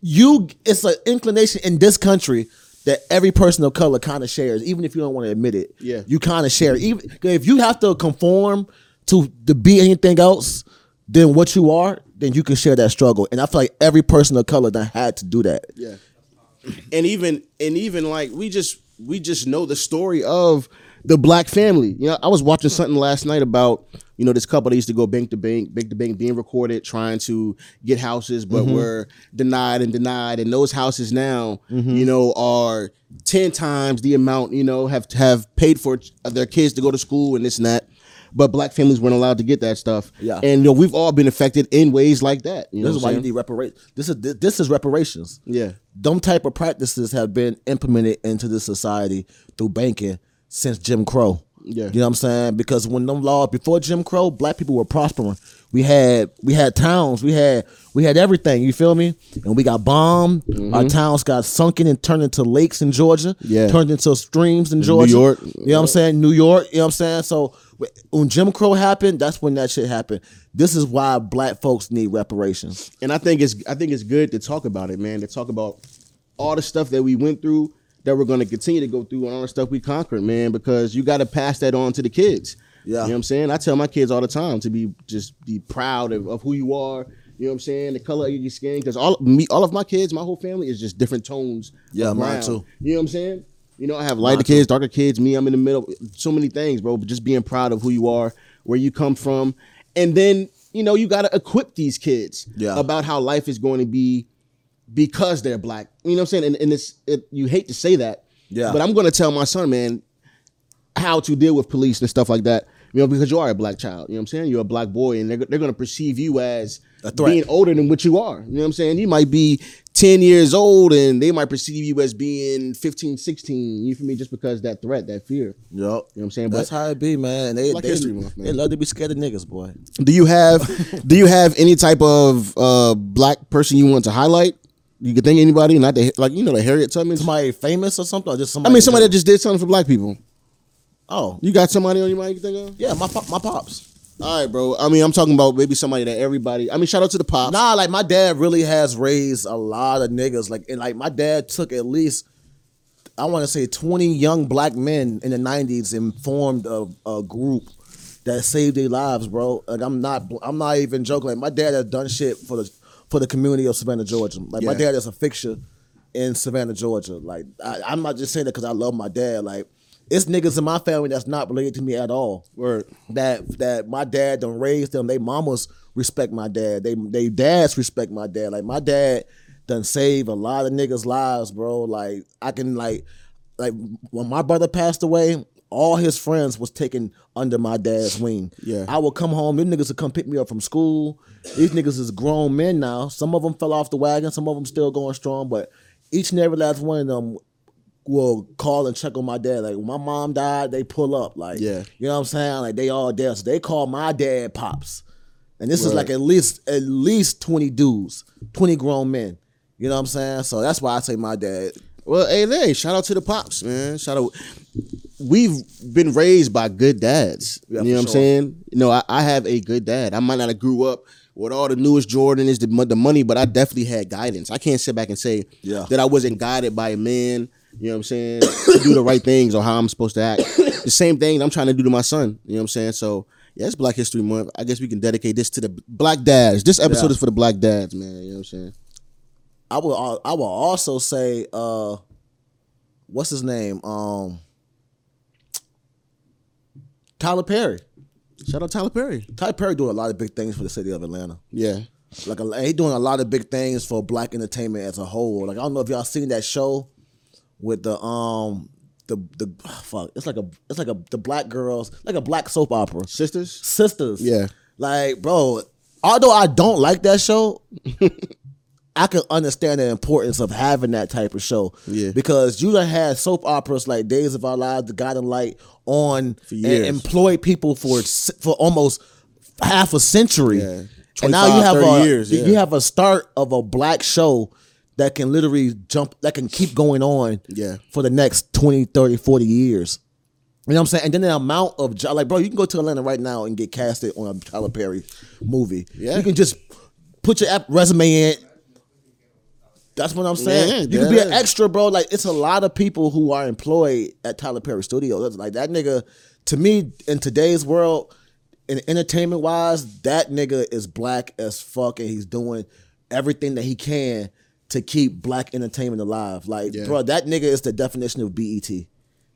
[SPEAKER 3] you it's an inclination in this country that every person of color kind of shares even if you don't want to admit it
[SPEAKER 4] Yeah.
[SPEAKER 3] you kind of share even if you have to conform to to be anything else than what you are then you can share that struggle and i feel like every person of color that had to do that
[SPEAKER 4] Yeah. And even and even like we just we just know the story of the black family. You know, I was watching something last night about, you know, this couple that used to go bank to bank, bank to bank, being recorded, trying to get houses, but mm-hmm. were denied and denied. And those houses now, mm-hmm. you know, are ten times the amount, you know, have have paid for their kids to go to school and this and that. But black families weren't allowed to get that stuff.
[SPEAKER 3] Yeah.
[SPEAKER 4] And you know, we've all been affected in ways like that. You know
[SPEAKER 3] this is why you need reparations. This is this is reparations.
[SPEAKER 4] Yeah.
[SPEAKER 3] Them type of practices have been implemented into the society through banking since Jim Crow.
[SPEAKER 4] Yeah.
[SPEAKER 3] You know what I'm saying? Because when them laws before Jim Crow, black people were prospering. We had we had towns, we had we had everything, you feel me? And we got bombed. Our towns got sunken and turned into lakes in Georgia.
[SPEAKER 4] Mm-hmm. Yeah.
[SPEAKER 3] Turned into streams in Georgia.
[SPEAKER 4] York.
[SPEAKER 3] You know what I'm saying? New York, you know what I'm saying? So when Jim Crow happened, that's when that shit happened. This is why black folks need reparations.
[SPEAKER 4] and I think it's I think it's good to talk about it, man. To talk about all the stuff that we went through, that we're going to continue to go through, and all the stuff we conquered, man. Because you got to pass that on to the kids.
[SPEAKER 3] Yeah.
[SPEAKER 4] you know what I'm saying. I tell my kids all the time to be just be proud of, of who you are. You know what I'm saying? The color of your skin, because all me, all of my kids, my whole family is just different tones.
[SPEAKER 3] Yeah, mine too.
[SPEAKER 4] You know what I'm saying? You know, I have lighter kids, darker kids. Me, I'm in the middle. So many things, bro. But just being proud of who you are, where you come from, and then you know you got to equip these kids
[SPEAKER 3] Yeah.
[SPEAKER 4] about how life is going to be because they're black. You know what I'm saying? And, and it's it, you hate to say that,
[SPEAKER 3] Yeah.
[SPEAKER 4] But I'm going to tell my son, man, how to deal with police and stuff like that. You know, because you are a black child. You know what I'm saying? You're a black boy, and they're, they're going to perceive you as
[SPEAKER 3] A threat.
[SPEAKER 4] being older than what you are. You know what I'm saying? You might be 10 years old, and they might perceive you as being 15, 16. You feel me? Just because that threat, that fear.
[SPEAKER 3] Yep.
[SPEAKER 4] You know what I'm saying?
[SPEAKER 3] That's
[SPEAKER 4] But
[SPEAKER 3] how it be, man. They,
[SPEAKER 4] Black
[SPEAKER 3] they,
[SPEAKER 4] History Month, man.
[SPEAKER 3] they love to be scared of niggas, boy.
[SPEAKER 4] do you have do you have any type of uh, black person you want to highlight? You could think anybody, not the like you know the Harriet Tubman.
[SPEAKER 3] Somebody famous or something, or just
[SPEAKER 4] I mean, somebody that just did something for black people.
[SPEAKER 3] Oh,
[SPEAKER 4] You got somebody on your mind you can think of?
[SPEAKER 3] yeah, my pop- my pops.
[SPEAKER 4] All right, bro. I mean, I'm talking about maybe somebody that everybody. I mean, shout out to the pops.
[SPEAKER 3] Nah, like my dad really has raised a lot of niggas. Like, and like my dad took at least I want to say twenty young black men in the '90s and formed a, a group that saved their lives, bro. Like I'm not, I'm not even joking. Like my dad has done shit for the for the community of Savannah, Georgia. Like my dad is a fixture in Savannah, Georgia. Like I, I'm not just saying that because I love my dad. Like it's niggas in my family that's not related to me at all
[SPEAKER 4] Word.
[SPEAKER 3] that that my dad done raised them. They mamas respect my dad. They they dads respect my dad. Like my dad done save a lot of niggas' lives, bro. Like I can like like when my brother passed away, all his friends was taken under my dad's wing.
[SPEAKER 4] Yeah.
[SPEAKER 3] I would come home, them niggas would come pick me up from school. These niggas is grown men now. Some of them fell off the wagon, some of them still going strong, but each and every last one of them will call and check on my dad. Like when my mom died, they pull up. Like
[SPEAKER 4] Yeah.
[SPEAKER 3] you know what I'm saying? Like they all there. So they call my dad pops. And this is like at least at least 20 dudes, 20 grown men. You know what I'm saying? So that's why I say my dad.
[SPEAKER 4] Well, hey, hey, shout out to the pops, man. Shout out. We've been raised by good dads.
[SPEAKER 3] Yeah,
[SPEAKER 4] you know what I'm saying? You know, I, I have a good dad. I might not have grew up with all the newest Jordan is the, the money, but I definitely had guidance. I can't sit back and say
[SPEAKER 3] Yeah.
[SPEAKER 4] that I wasn't guided by a man. You know what I'm saying? to do the right things or how I'm supposed to act. the same thing I'm trying to do to my son. You know what I'm saying? So yeah, it's Black History Month. I guess we can dedicate this to the black dads. This episode
[SPEAKER 3] Yeah.
[SPEAKER 4] is for the black dads, man. You know what I'm saying?
[SPEAKER 3] I will I will also say uh what's his name? Um Tyler Perry.
[SPEAKER 4] Shout out Tyler Perry.
[SPEAKER 3] Tyler Perry doing a lot of big things for the city of Atlanta.
[SPEAKER 4] Yeah.
[SPEAKER 3] Like a, he doing a lot of big things for black entertainment as a whole. Like I don't know if y'all seen that show with the um the the fuck. It's like a it's like a the black girls like a black soap opera.
[SPEAKER 4] Sistas?
[SPEAKER 3] Sistas.
[SPEAKER 4] Yeah.
[SPEAKER 3] Like bro, although I don't like that show, I can understand the importance of having that type of show.
[SPEAKER 4] Yeah.
[SPEAKER 3] Because you done had soap operas like Days of Our Lives, The Guiding Light on and employed people for for almost half a century.
[SPEAKER 4] Yeah.
[SPEAKER 3] And now you have a
[SPEAKER 4] years,
[SPEAKER 3] you have a start of a black show that can literally jump that can keep going on
[SPEAKER 4] Yeah.
[SPEAKER 3] for the next 20, 30, 40 years. You know what I'm saying? And then the amount of jo- like, bro, you can go to Atlanta right now and get casted on a Tyler Perry movie.
[SPEAKER 4] Yeah.
[SPEAKER 3] You can just put your app resume in. That's what I'm saying.
[SPEAKER 4] Yeah,
[SPEAKER 3] you can be an extra, bro. Like it's a lot of people who are employed at Tyler Perry Studios. Like that nigga, to me, in today's world, in entertainment wise, that nigga is black as fuck, and he's doing everything that he can to keep black entertainment alive. Like,
[SPEAKER 4] Yeah.
[SPEAKER 3] bro, that nigga is the definition of BET.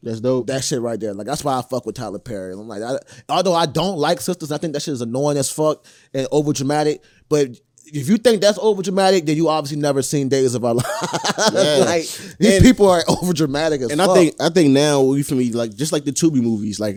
[SPEAKER 4] That's dope.
[SPEAKER 3] That shit right there. Like that's why I fuck with Tyler Perry. I'm like, I, although I don't like Sistas, I think that shit is annoying as fuck and over dramatic. But if you think that's over dramatic, then you obviously never seen Days of Our Lives.
[SPEAKER 4] Yeah.
[SPEAKER 3] like these
[SPEAKER 4] And-
[SPEAKER 3] people are over dramatic as
[SPEAKER 4] and
[SPEAKER 3] fuck.
[SPEAKER 4] I think I think now you feel me like just like the Tubi movies like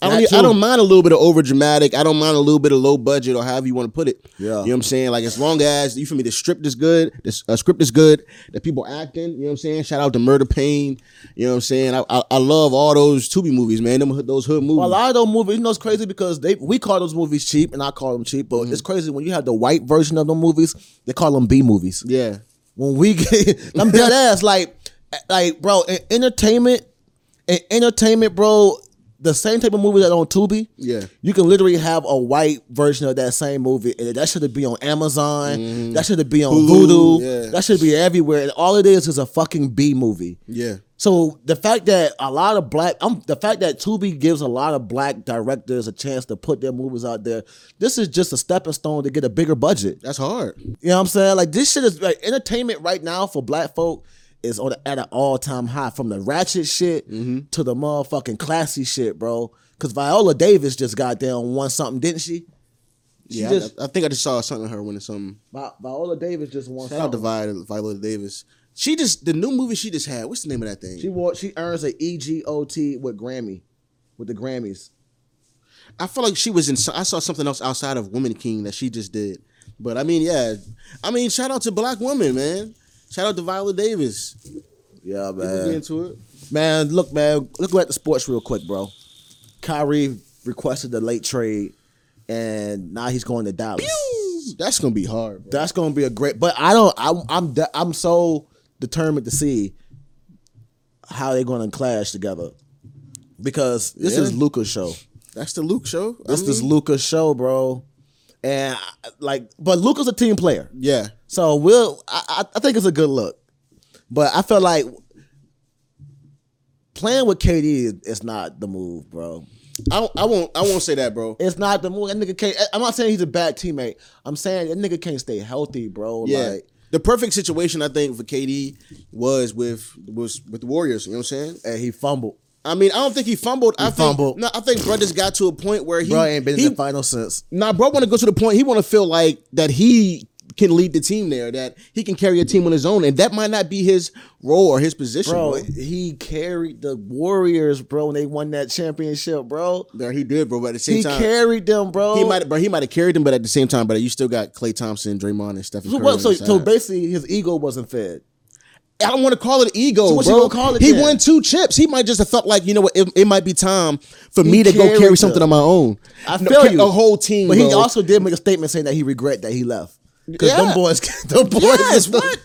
[SPEAKER 4] I don't, I don't mind a little bit of over dramatic. I don't mind a little bit of low budget or however you want to put it.
[SPEAKER 3] Yeah.
[SPEAKER 4] You know what I'm saying? Like as long as you feel me, the script is good, the uh, script is good, the people acting. You know what I'm saying? Shout out to Murder Pain. You know what I'm saying? I I, I love all those Tubi movies, man. Them those hood movies.
[SPEAKER 3] Well, a lot of those movies, you know, it's crazy because they we call those movies cheap, and I call them cheap. But
[SPEAKER 4] Mm-hmm.
[SPEAKER 3] it's crazy when you have the white version of them movies, they call them B movies.
[SPEAKER 4] yeah.
[SPEAKER 3] when we get I'm dead ass like like bro entertainment entertainment bro the same type of movie that on Tubi
[SPEAKER 4] Yeah.
[SPEAKER 3] you can literally have a white version of that same movie and that should be on Amazon that should be on
[SPEAKER 4] Hulu,
[SPEAKER 3] Vudu
[SPEAKER 4] yeah.
[SPEAKER 3] that should be everywhere and all it is is a fucking B movie
[SPEAKER 4] Yeah.
[SPEAKER 3] so the fact that a lot of black, um, the fact that Tubi gives a lot of black directors a chance to put their movies out there, this is just a stepping stone to get a bigger budget.
[SPEAKER 4] That's hard.
[SPEAKER 3] You know what I'm saying? Like this shit is like entertainment right now for black folk is on at an all time high from the ratchet shit
[SPEAKER 4] Mm-hmm.
[SPEAKER 3] to the motherfucking classy shit, bro. Cause Viola Davis just got down won something, didn't she? She
[SPEAKER 4] Yeah,
[SPEAKER 3] just
[SPEAKER 4] I, I think I just saw something of her winning something.
[SPEAKER 3] Vi- Viola Davis just won
[SPEAKER 4] Shout out to
[SPEAKER 3] something.
[SPEAKER 4] Viola, Davis. She just the new movie she just had. What's the name of that thing?
[SPEAKER 3] She won, she earns a E EGOT with Grammy, with the Grammys.
[SPEAKER 4] I feel like she was in. I saw something else outside of Woman King that she just did. But I mean, yeah. I mean, shout out to black women, man. Shout out to Viola Davis.
[SPEAKER 3] Yeah, man.
[SPEAKER 4] get into it.
[SPEAKER 3] Man, look, man, look at the sports real quick, bro. Kyrie requested the late trade, and now he's going to Dallas.
[SPEAKER 4] That's gonna be hard. Bro.
[SPEAKER 3] That's going to be a great. But I don't. I'm, I'm. de- I'm so determined to see how they're going to clash together, because this
[SPEAKER 4] Yeah.
[SPEAKER 3] is Luka's show.
[SPEAKER 4] That's the Luke show. I
[SPEAKER 3] This is Luka's show, bro. And I- like, but Luka's a team player.
[SPEAKER 4] Yeah,
[SPEAKER 3] So we'll I, I I think it's a good look. But I feel like playing with KD is, not the move, bro.
[SPEAKER 4] I, I won't I won't say that, bro.
[SPEAKER 3] It's not the move. That nigga can't. I'm not saying he's a bad teammate. I'm saying that nigga can't stay healthy, bro.
[SPEAKER 4] Yeah.
[SPEAKER 3] Like,
[SPEAKER 4] the perfect situation I think for KD was with was with the Warriors. You know what I'm saying?
[SPEAKER 3] and he fumbled.
[SPEAKER 4] I mean, I don't think he fumbled. I think
[SPEAKER 3] fumbled.
[SPEAKER 4] no, I think bro just got to a point where he
[SPEAKER 3] Bro ain't been
[SPEAKER 4] he,
[SPEAKER 3] in the final since.
[SPEAKER 4] Nah, bro, want to go to the point. He want to feel like that he can lead the team there, that he can carry a team on his own, and that might not be his role or his position,
[SPEAKER 3] Bro,
[SPEAKER 4] bro.
[SPEAKER 3] he carried the Warriors, bro, when they won that championship, bro.
[SPEAKER 4] There he did, bro. But at the same
[SPEAKER 3] He
[SPEAKER 4] time, he
[SPEAKER 3] carried them, bro.
[SPEAKER 4] he might, bro, he might have carried them, but at the same time, but you still got Klay Thompson, Draymond, and Stephen
[SPEAKER 3] So,
[SPEAKER 4] Curry.
[SPEAKER 3] what,
[SPEAKER 4] on
[SPEAKER 3] so, so basically, his ego wasn't fed.
[SPEAKER 4] I don't want to call it ego,
[SPEAKER 3] So
[SPEAKER 4] bro.
[SPEAKER 3] call it
[SPEAKER 4] he
[SPEAKER 3] then?
[SPEAKER 4] won two chips. He might just have felt like, you know what, it, it might be time for
[SPEAKER 3] He
[SPEAKER 4] me to go carry something
[SPEAKER 3] them.
[SPEAKER 4] on my own.
[SPEAKER 3] I
[SPEAKER 4] No,
[SPEAKER 3] feel
[SPEAKER 4] ca-
[SPEAKER 3] you.
[SPEAKER 4] A whole team,
[SPEAKER 3] But he also did make a statement saying that he regret that he left. Because
[SPEAKER 4] Yeah.
[SPEAKER 3] them boys, them boys,
[SPEAKER 4] Yes,
[SPEAKER 3] them-
[SPEAKER 4] what?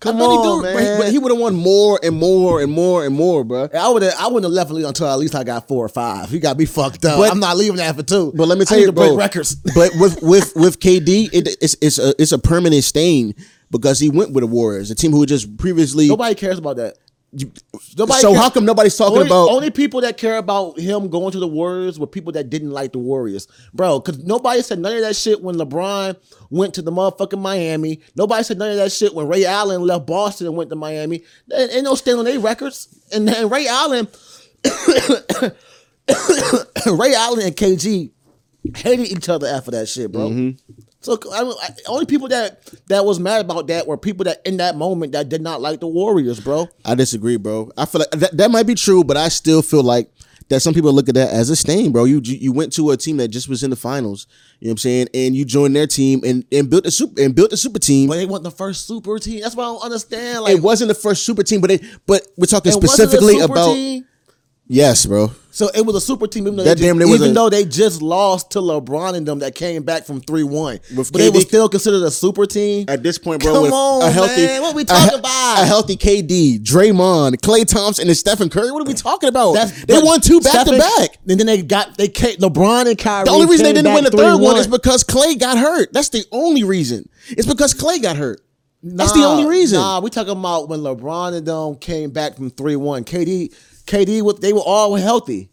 [SPEAKER 3] Come
[SPEAKER 4] I he
[SPEAKER 3] on,
[SPEAKER 4] do, but
[SPEAKER 3] man.
[SPEAKER 4] he- But he, would have won more and more and more and more, bro.
[SPEAKER 3] I would have, I wouldn't have left until at least I got four or five. He got me fucked up.
[SPEAKER 4] But-
[SPEAKER 3] I'm not leaving that for two.
[SPEAKER 4] But let me
[SPEAKER 3] I
[SPEAKER 4] tell
[SPEAKER 3] need
[SPEAKER 4] you, bro.
[SPEAKER 3] break records.
[SPEAKER 4] but with with with KD, it, it's it's a it's a permanent stain because he went with the Warriors, a team who just previously.
[SPEAKER 3] Nobody cares about that. Nobody
[SPEAKER 4] so
[SPEAKER 3] cares-
[SPEAKER 4] how come nobody's talking
[SPEAKER 3] only,
[SPEAKER 4] about?
[SPEAKER 3] only people that care about him going to the Warriors were people that didn't like the Warriors, bro. Because nobody said none of that shit when LeBron went to the motherfucking Miami. Nobody said none of that shit when Ray Allen left Boston and went to Miami. Ain't, ain't no stand on their records. And, and Ray Allen, Ray Allen and KG hated each other after that shit, bro.
[SPEAKER 4] Mm-hmm.
[SPEAKER 3] So I mean, I- only people that that was mad about that were people that in that moment that did not like the Warriors, bro.
[SPEAKER 4] I disagree, bro. I feel like that, that might be true, but I still feel like that some people look at that as a stain, bro. You you went to a team that just was in the finals, you know what I'm saying, and you joined their team and, and built a super and built a super team.
[SPEAKER 3] But they want the first super team. That's what I don't understand. Like
[SPEAKER 4] it wasn't the first super team, but they but we're talking specifically about
[SPEAKER 3] team.
[SPEAKER 4] Yes, bro.
[SPEAKER 3] So it was a super team, even though,
[SPEAKER 4] That
[SPEAKER 3] they,
[SPEAKER 4] damn
[SPEAKER 3] just,
[SPEAKER 4] was
[SPEAKER 3] even
[SPEAKER 4] a-
[SPEAKER 3] though they just lost to LeBron and them that came back from three one, but
[SPEAKER 4] With
[SPEAKER 3] they were still considered a super team.
[SPEAKER 4] At this point, bro,
[SPEAKER 3] Come
[SPEAKER 4] with
[SPEAKER 3] on,
[SPEAKER 4] a healthy,
[SPEAKER 3] man. What we talking
[SPEAKER 4] he-
[SPEAKER 3] about?
[SPEAKER 4] A healthy KD, Draymond, Klay Thompson, and Stephen Curry. What are we talking about?
[SPEAKER 3] That's-
[SPEAKER 4] they won two back to back.
[SPEAKER 3] And then they got they came, LeBron and Kyrie.
[SPEAKER 4] The only reason they didn't win the third one
[SPEAKER 3] 3-1.
[SPEAKER 4] is because Clay got hurt. That's the only reason. It's because Clay got hurt. That's the only reason.
[SPEAKER 3] Nah, we talking about when LeBron and them came back from three one. KD, KD, was- they were all healthy.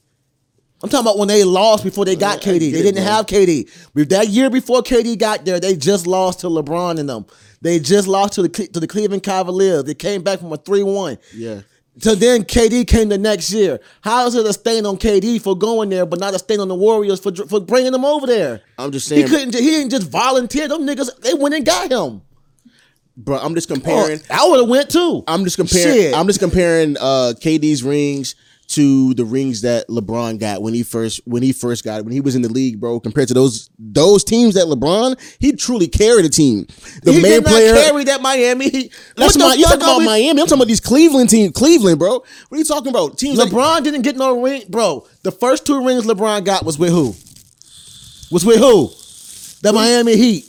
[SPEAKER 3] I'm talking about when they lost before they got KD. They didn't have KD. With That year before KD got there, they just lost to LeBron and them. They just lost to the to the Cleveland Cavaliers. They came back from a three one.
[SPEAKER 4] Yeah.
[SPEAKER 3] So then KD came the next year. How is it a stain on KD for going there, but not a stain on the Warriors for for bringing them over there?
[SPEAKER 4] I'm just saying
[SPEAKER 3] He couldn't. He didn't just volunteer. Them niggas, they went and got him.
[SPEAKER 4] Bro. I'm just comparing.
[SPEAKER 3] I would have went too.
[SPEAKER 4] I'm just comparing.
[SPEAKER 3] Shit.
[SPEAKER 4] I'm just comparing uh, KD's rings to the rings that LeBron got when he first when he first got it when he was in the league, bro. Compared to those those teams that LeBron, he truly carried a team. The
[SPEAKER 3] he
[SPEAKER 4] main
[SPEAKER 3] did not
[SPEAKER 4] player.
[SPEAKER 3] carry that Miami. He,
[SPEAKER 4] that's my. You talking about
[SPEAKER 3] we-
[SPEAKER 4] Miami? I'm talking about these Cleveland team. Cleveland, bro. What are you talking about? Teams. like-
[SPEAKER 3] LeBron didn't get no ring, bro. The first two rings LeBron got was with who? Was with who? The Miami Heat.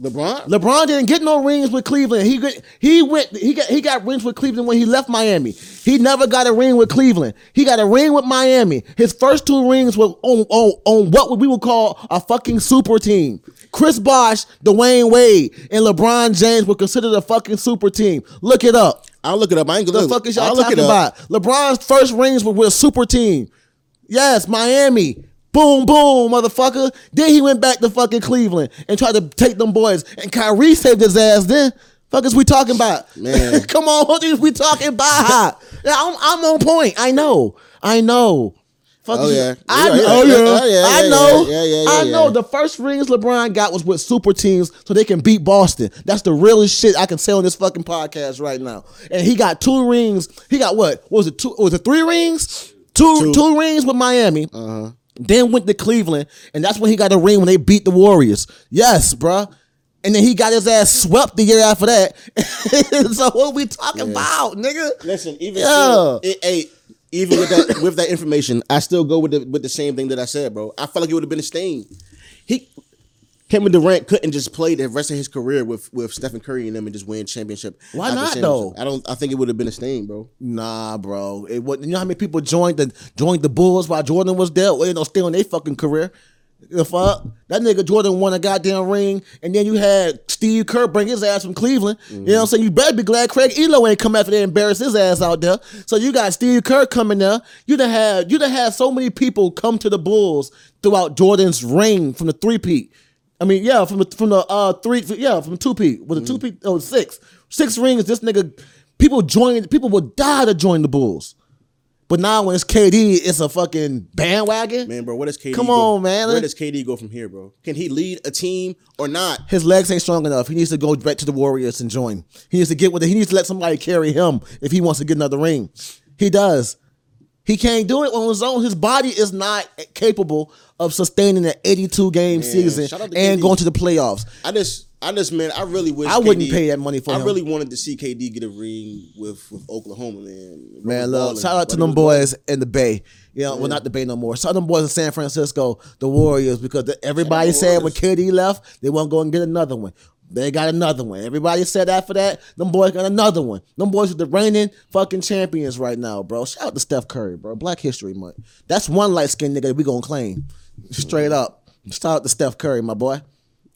[SPEAKER 4] LeBron.
[SPEAKER 3] LeBron didn't get no rings with Cleveland. He got, he went he got he got rings with Cleveland when he left Miami. He never got a ring with Cleveland. He got a ring with Miami. His first two rings were on on, on what we would call a fucking super team. Chris Bosh, Dwyane Wade, and LeBron James were considered a fucking super team. Look it up.
[SPEAKER 4] I'll look it up. I ain't gonna
[SPEAKER 3] The
[SPEAKER 4] look.
[SPEAKER 3] fuck is y'all
[SPEAKER 4] I'll
[SPEAKER 3] talking about? LeBron's first rings were with a super team. Yes, Miami. Boom, boom, motherfucker. Then he went back to fucking Cleveland and tried to take them boys. And Kyrie saved his ass then. Fuck is we talking about?
[SPEAKER 4] Man.
[SPEAKER 3] Come on, what is we talking about? Yeah, I'm, I'm on point. I know. I know. Fuck
[SPEAKER 4] Oh, yeah.
[SPEAKER 3] I
[SPEAKER 4] Yeah,
[SPEAKER 3] know.
[SPEAKER 4] yeah,
[SPEAKER 3] Oh,
[SPEAKER 4] yeah,
[SPEAKER 3] I know.
[SPEAKER 4] yeah, yeah, yeah,
[SPEAKER 3] I know. The first rings LeBron got was with super teams so they can beat Boston. That's the realest shit I can say on this fucking podcast right now. And he got two rings. He got what? What was it? Two? Was it three rings? Two, two rings with Miami.
[SPEAKER 4] Uh-huh.
[SPEAKER 3] Then went to Cleveland, and that's when he got a ring when they beat the Warriors. Yes, bruh. And then he got his ass swept the year after that. so what are we talking about, nigga?
[SPEAKER 4] Listen, even
[SPEAKER 3] Yeah.
[SPEAKER 4] still, it, hey, even with that with that information, I still go with the with the same thing that I said, bro. I felt like it would have been a stain. He Kevin Durant couldn't just play the rest of his career with with Stephen Curry and them and just win championship.
[SPEAKER 3] Why not,
[SPEAKER 4] championship.
[SPEAKER 3] though?
[SPEAKER 4] I don't. I think it would have been a stain, bro.
[SPEAKER 3] Nah, bro. It was, you know how many people joined the joined the Bulls while Jordan was there? Well, you know, still in their fucking career. The fuck? That nigga Jordan won a goddamn ring, and then you had Steve Kerr bring his ass from Cleveland. You know what I'm saying? You better be glad Craig Ehlo ain't come after they embarrass his ass out there. So you got Steve Kerr coming there. You done had you done had so many people come to the Bulls throughout Jordan's reign from the three peat. I mean, yeah, from the from the uh three, yeah, from two peat. with it two peat? Oh, six, six rings. This nigga, people join. People would die to join the Bulls. But now when it's KD, it's a fucking bandwagon.
[SPEAKER 4] Man, bro, where does KD
[SPEAKER 3] Come
[SPEAKER 4] go?
[SPEAKER 3] on, man.
[SPEAKER 4] Where does KD go from here, bro? Can he lead a team or not?
[SPEAKER 3] His legs ain't strong enough. He needs to go back to the Warriors and join. He needs to get with it. He needs to let somebody carry him if he wants to get another ring. He does. He can't do it on his own. His body is not capable of sustaining an 82 game season
[SPEAKER 4] out to
[SPEAKER 3] and
[SPEAKER 4] KD.
[SPEAKER 3] going to the playoffs.
[SPEAKER 4] I just, I just, man, I really wish
[SPEAKER 3] I wouldn't
[SPEAKER 4] KD
[SPEAKER 3] pay that money for
[SPEAKER 4] I
[SPEAKER 3] him.
[SPEAKER 4] really wanted to see KD get a ring with with Oklahoma, man.
[SPEAKER 3] Man, look,
[SPEAKER 4] balling.
[SPEAKER 3] shout out to them boys in the Bay. You know, well, not the Bay no more. Shout out them boys in San Francisco, the Warriors, because the, everybody said when KD left, they won't go and get another one. They got another one. Everybody said after that, them boys got another one. Them boys are the reigning fucking champions right now, bro. Shout out to Steph Curry, bro. Black History Month. That's one light skinned nigga we gonna claim. Straight up. Shout out to Steph Curry, my boy.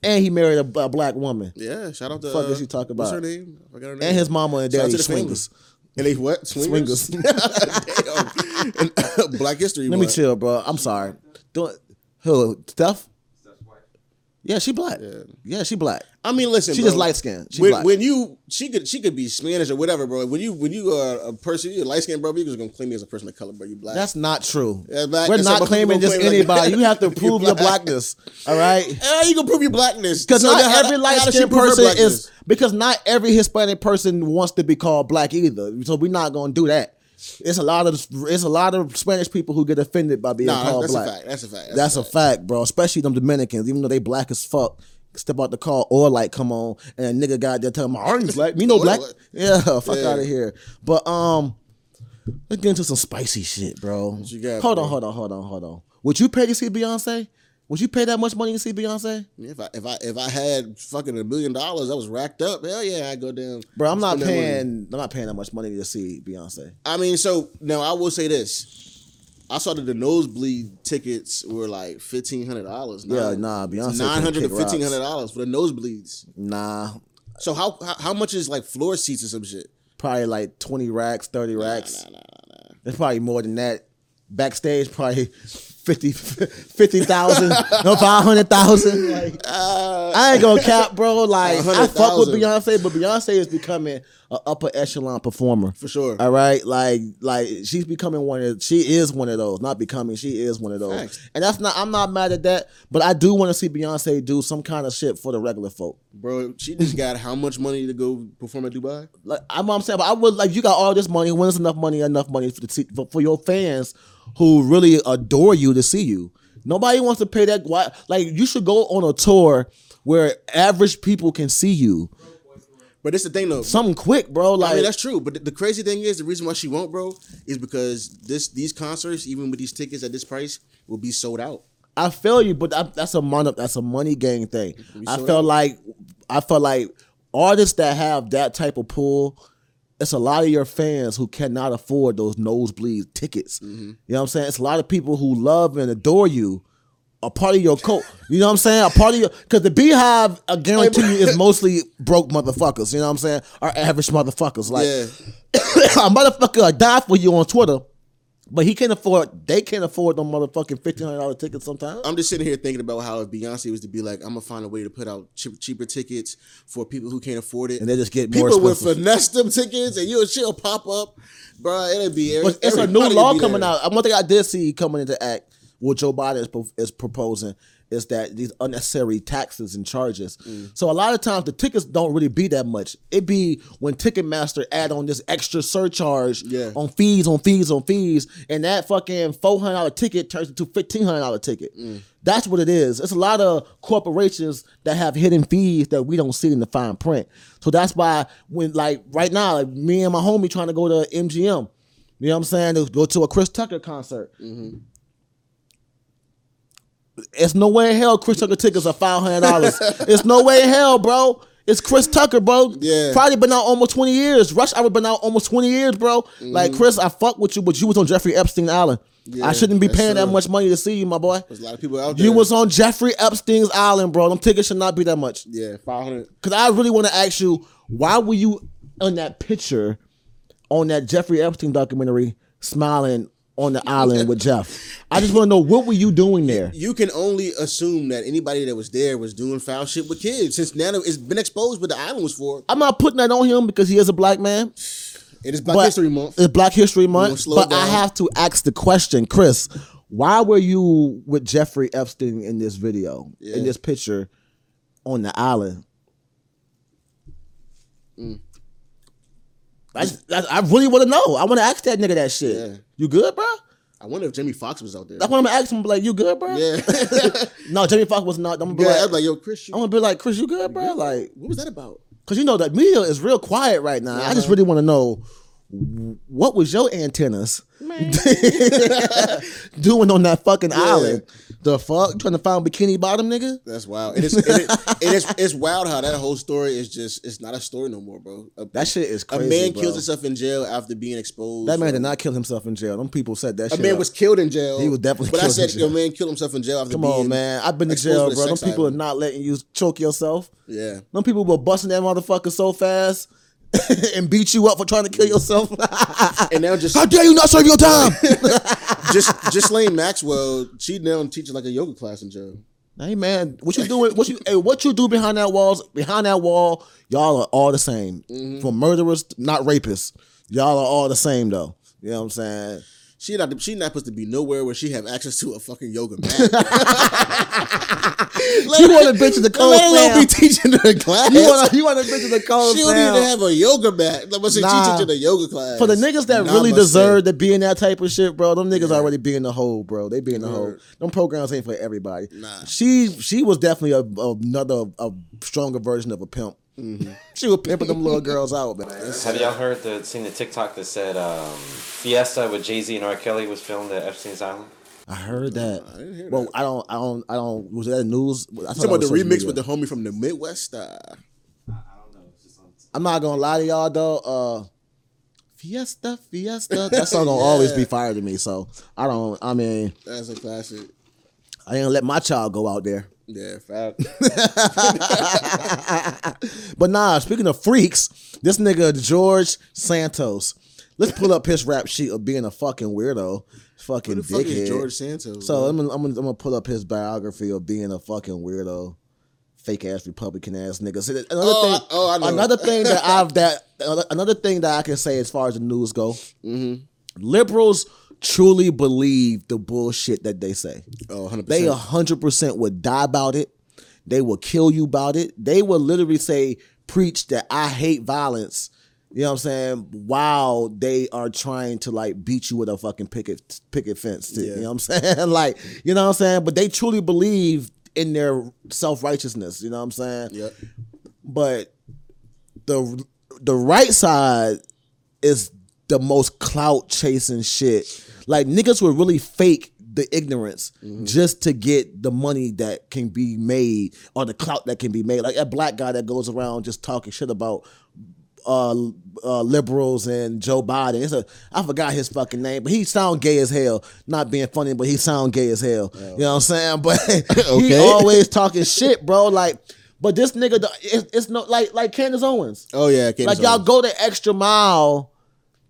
[SPEAKER 3] And he married a, a black woman.
[SPEAKER 4] Yeah, shout out to
[SPEAKER 3] Fuck
[SPEAKER 4] uh,
[SPEAKER 3] is he talking
[SPEAKER 4] What's her
[SPEAKER 3] about?
[SPEAKER 4] name? I forgot her name.
[SPEAKER 3] And his mama and daddy swingers.
[SPEAKER 4] And they what? Swingers. Damn. And, uh, Black History.
[SPEAKER 3] Let me chill, bro. I'm sorry. Don't who Steph? Yeah, she black. Yeah, she black.
[SPEAKER 4] I mean, listen.
[SPEAKER 3] She
[SPEAKER 4] bro.
[SPEAKER 3] just light-skinned. She
[SPEAKER 4] when,
[SPEAKER 3] black.
[SPEAKER 4] when you she could she could be Spanish or whatever, bro. When you when you are a person, you're light skinned, bro. You just gonna claim me as a person of color, bro. You black.
[SPEAKER 3] That's not true.
[SPEAKER 4] Yeah, black-
[SPEAKER 3] We're not claiming just
[SPEAKER 4] claim, like-
[SPEAKER 3] anybody. You have to prove your blackness. All right.
[SPEAKER 4] Eh, you can prove your blackness
[SPEAKER 3] Because
[SPEAKER 4] So
[SPEAKER 3] not
[SPEAKER 4] how-
[SPEAKER 3] every light skinned person is because not every Hispanic person wants to be called black either. So we're not gonna do that. It's a lot of it's a lot of Spanish people who get offended by being
[SPEAKER 4] Nah,
[SPEAKER 3] called
[SPEAKER 4] that's
[SPEAKER 3] black.
[SPEAKER 4] a fact. That's a fact.
[SPEAKER 3] That's, a fact, bro. Especially them Dominicans, even though they black as fuck. Step out the car or like come on and a nigga got there telling my ain't black. Me no black. Yeah, fuck
[SPEAKER 4] Yeah.
[SPEAKER 3] out of here. But um let's get into some spicy shit, bro.
[SPEAKER 4] got,
[SPEAKER 3] hold
[SPEAKER 4] bro?
[SPEAKER 3] on, hold on, hold on, hold on. Would you pay to see Beyonce? Would you pay that much money to see Beyonce?
[SPEAKER 4] If I if I if I had fucking a million dollars I was racked up, hell yeah, I'd go down.
[SPEAKER 3] Bro, I'm not
[SPEAKER 4] spend that money.
[SPEAKER 3] paying I'm not paying that much money to see Beyonce.
[SPEAKER 4] I mean, so now I will say this. I saw that the nosebleed tickets were like fifteen hundred dollars.
[SPEAKER 3] Yeah, nah, Beyonce
[SPEAKER 4] nine hundred to fifteen hundred dollars for the nosebleeds.
[SPEAKER 3] Nah.
[SPEAKER 4] So how, how how much is like floor seats or some shit?
[SPEAKER 3] Probably like 20 racks, 30 racks. Nah, nah, nah. It's probably more than that. Backstage, probably 50 50,000, no, 500,000. Like, uh, I ain't gonna cap, bro. Like, I fuck with Beyonce, but Beyonce is becoming an upper echelon performer.
[SPEAKER 4] For sure.
[SPEAKER 3] All right. Like, like she's becoming one of, she is one of those. Not becoming, she is one of those.
[SPEAKER 4] Facts.
[SPEAKER 3] And that's not, I'm not mad at that, but I do want to see Beyonce do some kind of shit for the regular folk.
[SPEAKER 4] Bro, she just got how much money to go perform at Dubai?
[SPEAKER 3] Like I'm, I'm saying, but I would like you got all this money. When is enough money? Enough money for the for, for your fans who really adore you to see you. Nobody wants to pay that. Why? Like you should go on a tour where average people can see you.
[SPEAKER 4] But it's the thing though.
[SPEAKER 3] Something quick, bro. Like
[SPEAKER 4] I mean, that's true. But the, the crazy thing is, the reason why she won't, bro, is because this these concerts, even with these tickets at this price, will be sold out.
[SPEAKER 3] I feel you, but that, that's a money that's a money game thing. I felt
[SPEAKER 4] out.
[SPEAKER 3] like I felt like artists that have that type of pull, it's a lot of your fans who cannot afford those nosebleed tickets.
[SPEAKER 4] Mm-hmm.
[SPEAKER 3] You know what I'm saying? It's a lot of people who love and adore you. A part of your cult, you know what I'm saying? A part of your, because the BeyHive, I guarantee you, is mostly broke motherfuckers. You know what I'm saying? Or average motherfuckers. Like
[SPEAKER 4] yeah,
[SPEAKER 3] a motherfucker will die for you on Twitter, but he can't afford. They can't afford them motherfucking fifteen hundred dollar tickets sometimes.
[SPEAKER 4] I'm just sitting here thinking about how if Beyonce was to be like, I'm gonna find a way to put out cheap, cheaper tickets for people who can't afford it,
[SPEAKER 3] And they just get more
[SPEAKER 4] people would
[SPEAKER 3] expensive.
[SPEAKER 4] finesse them tickets, and you she'll pop up, bro. It'll be.
[SPEAKER 3] But it's a new law coming
[SPEAKER 4] there.
[SPEAKER 3] out. One thing I did see coming into act, what Joe Biden is, is proposing, is that these unnecessary taxes and charges.
[SPEAKER 4] Mm.
[SPEAKER 3] So a lot of times the tickets don't really be that much. It be when Ticketmaster add on this extra surcharge
[SPEAKER 4] Yeah.
[SPEAKER 3] on fees, on fees, on fees, and that fucking four hundred dollar ticket turns into fifteen hundred dollar ticket.
[SPEAKER 4] Mm.
[SPEAKER 3] That's what it is. It's a lot of corporations that have hidden fees that we don't see in the fine print. So that's why when like right now, like me and my homie trying to go to MGM. You know what I'm saying? To go to a Chris Tucker concert. It's no way in hell Chris Tucker tickets are five hundred dollars. it's no way in hell, bro. It's Chris Tucker, bro.
[SPEAKER 4] Yeah.
[SPEAKER 3] Probably been out almost 20 years. Rush Hour been out almost 20 years, bro. Like mm. Chris, I fuck with you, but you was on Jeffrey Epstein Island. I shouldn't be paying that much money to see you, my boy.
[SPEAKER 4] There's a lot of people out there.
[SPEAKER 3] You was on Jeffrey Epstein's island, bro. Them tickets should not be that much.
[SPEAKER 4] yeah, five hundred.
[SPEAKER 3] Cause I really want to ask you, why were you on that picture on that Jeffrey Epstein documentary smiling on the island with Jeff? I just want to know what were you doing there?
[SPEAKER 4] You can only assume that anybody that was there was doing foul shit with kids. Since now it's been exposed what the island was for.
[SPEAKER 3] I'm not putting that on him because he is a black man.
[SPEAKER 4] It is Black
[SPEAKER 3] but
[SPEAKER 4] History Month.
[SPEAKER 3] It's Black History Month. But I have to ask the question, Chris, why were you with Jeffrey Epstein in this video,
[SPEAKER 4] Yeah.
[SPEAKER 3] in this picture on the island?
[SPEAKER 4] Mm.
[SPEAKER 3] I, I, I really want to know. I want to ask that nigga that shit.
[SPEAKER 4] Yeah.
[SPEAKER 3] You good, bro?
[SPEAKER 4] I wonder if Jamie Foxx was out there.
[SPEAKER 3] That's what I'm gonna ask him. Like, you good, bro?
[SPEAKER 4] Yeah.
[SPEAKER 3] No, Jamie Foxx was not. I'm gonna be
[SPEAKER 4] yeah,
[SPEAKER 3] like,
[SPEAKER 4] was like, yo, Chris, you,
[SPEAKER 3] I'm gonna be like, Chris, you good, bro? Like,
[SPEAKER 4] what was that about?
[SPEAKER 3] Cause you know that media is real quiet right now. I just uh-huh. really want to know what was your antennas doing on that fucking island? The fuck, trying to find bikini bottom nigga?
[SPEAKER 4] That's wild. It is, it is, it is it's wild how that whole story is just it's not a story no more, bro. A,
[SPEAKER 3] That shit is
[SPEAKER 4] a man
[SPEAKER 3] bro.
[SPEAKER 4] kills himself in jail after being exposed.
[SPEAKER 3] That man
[SPEAKER 4] for-
[SPEAKER 3] did not kill himself in jail. Them people said that
[SPEAKER 4] A
[SPEAKER 3] shit.
[SPEAKER 4] man
[SPEAKER 3] up.
[SPEAKER 4] was killed in jail.
[SPEAKER 3] He was definitely
[SPEAKER 4] But I
[SPEAKER 3] killed in
[SPEAKER 4] said,
[SPEAKER 3] jail.
[SPEAKER 4] your man killed himself in jail after
[SPEAKER 3] Come
[SPEAKER 4] being.
[SPEAKER 3] on, man. I've been to jail, bro. Them
[SPEAKER 4] sex
[SPEAKER 3] people are not letting you choke yourself.
[SPEAKER 4] Yeah.
[SPEAKER 3] Them people were busting that motherfucker so fast and beat you up for trying to kill yourself.
[SPEAKER 4] And now just
[SPEAKER 3] How dare you not serve your time?
[SPEAKER 4] just just Lane Maxwell, she now teaching like a yoga class in jail.
[SPEAKER 3] Hey man, what you doing? What you hey, what you do behind that walls? Behind that wall, y'all are all the same. Mm-hmm. From murderers, not rapists. Y'all are all the same though. You know what I'm saying?
[SPEAKER 4] She not she not supposed to be nowhere where she have access to a fucking yoga mat.
[SPEAKER 3] She want a bitch in the cold
[SPEAKER 4] Let alone be teaching her class.
[SPEAKER 3] You want a, you want a bitch in the cold
[SPEAKER 4] she don't
[SPEAKER 3] fam.
[SPEAKER 4] even have a yoga mat. Like, she
[SPEAKER 3] Nah.
[SPEAKER 4] teaching a yoga class?
[SPEAKER 3] For the niggas that
[SPEAKER 4] Nah,
[SPEAKER 3] really deserve to be in that type of shit, bro, them niggas
[SPEAKER 4] Yeah.
[SPEAKER 3] already be in the hole, bro. They be in the hole. Them programs ain't for everybody.
[SPEAKER 4] Nah.
[SPEAKER 3] She she was definitely a, another a stronger version of a pimp.
[SPEAKER 4] Mm-hmm.
[SPEAKER 3] she was pimping them little girls out, man.
[SPEAKER 5] Have y'all heard the seen the TikTok that said um, Fiesta with Jay Z and R. Kelly was filmed at Epstein's Island?
[SPEAKER 3] I heard that.
[SPEAKER 4] I didn't hear
[SPEAKER 3] well,
[SPEAKER 4] that.
[SPEAKER 3] I don't, I don't, I don't. Was that news? I
[SPEAKER 4] You
[SPEAKER 3] thought
[SPEAKER 4] talking about the remix
[SPEAKER 3] media.
[SPEAKER 4] with the homie from the Midwest? Uh,
[SPEAKER 5] I don't know. It's just on.
[SPEAKER 3] I'm not gonna lie to y'all though. Uh, Fiesta, Fiesta. That song gonna always be fire to me. So I don't. I mean,
[SPEAKER 4] that's a classic.
[SPEAKER 3] I ain't gonna let my child go out there.
[SPEAKER 4] Yeah, fact.
[SPEAKER 3] But nah, speaking of freaks, this nigga George Santos. Let's pull up his rap sheet of being a fucking weirdo, fucking
[SPEAKER 4] Who the fuck
[SPEAKER 3] dickhead.
[SPEAKER 4] George Santos?
[SPEAKER 3] So? I'm gonna, I'm, gonna, I'm gonna pull up his biography of being a fucking weirdo, fake ass Republican ass nigga. So another
[SPEAKER 4] Oh,
[SPEAKER 3] thing,
[SPEAKER 4] oh, I know.
[SPEAKER 3] another thing that I've that another- another thing that I can say as far as the news go,
[SPEAKER 4] Mm-hmm.
[SPEAKER 3] liberals truly believe the bullshit that they say.
[SPEAKER 4] oh, 100%.
[SPEAKER 3] They hundred percent would die about it. They will kill you about it. They will literally say, preach that I hate violence. You know what I'm saying? While they are trying to like beat you with a fucking picket picket fence. too.
[SPEAKER 4] Yeah.
[SPEAKER 3] You know what I'm saying? like, you know what I'm saying? But they truly believe in their self righteousness. You know what I'm saying?
[SPEAKER 4] Yep.
[SPEAKER 3] but the the right side is the most clout chasing shit. Like niggas would really fake the ignorance just to get the money that can be made or the clout that can be made. Like a black guy that goes around just talking shit about uh, uh, liberals and Joe Biden. It's a I forgot his fucking name, but he sound gay as hell. Not being funny, but he sound gay as hell. You know what I'm saying? But he
[SPEAKER 4] Okay.
[SPEAKER 3] always talking shit, bro. Like, but this nigga, it's, it's no like like Candace Owens.
[SPEAKER 4] Oh yeah, Candace
[SPEAKER 3] Like y'all go the extra mile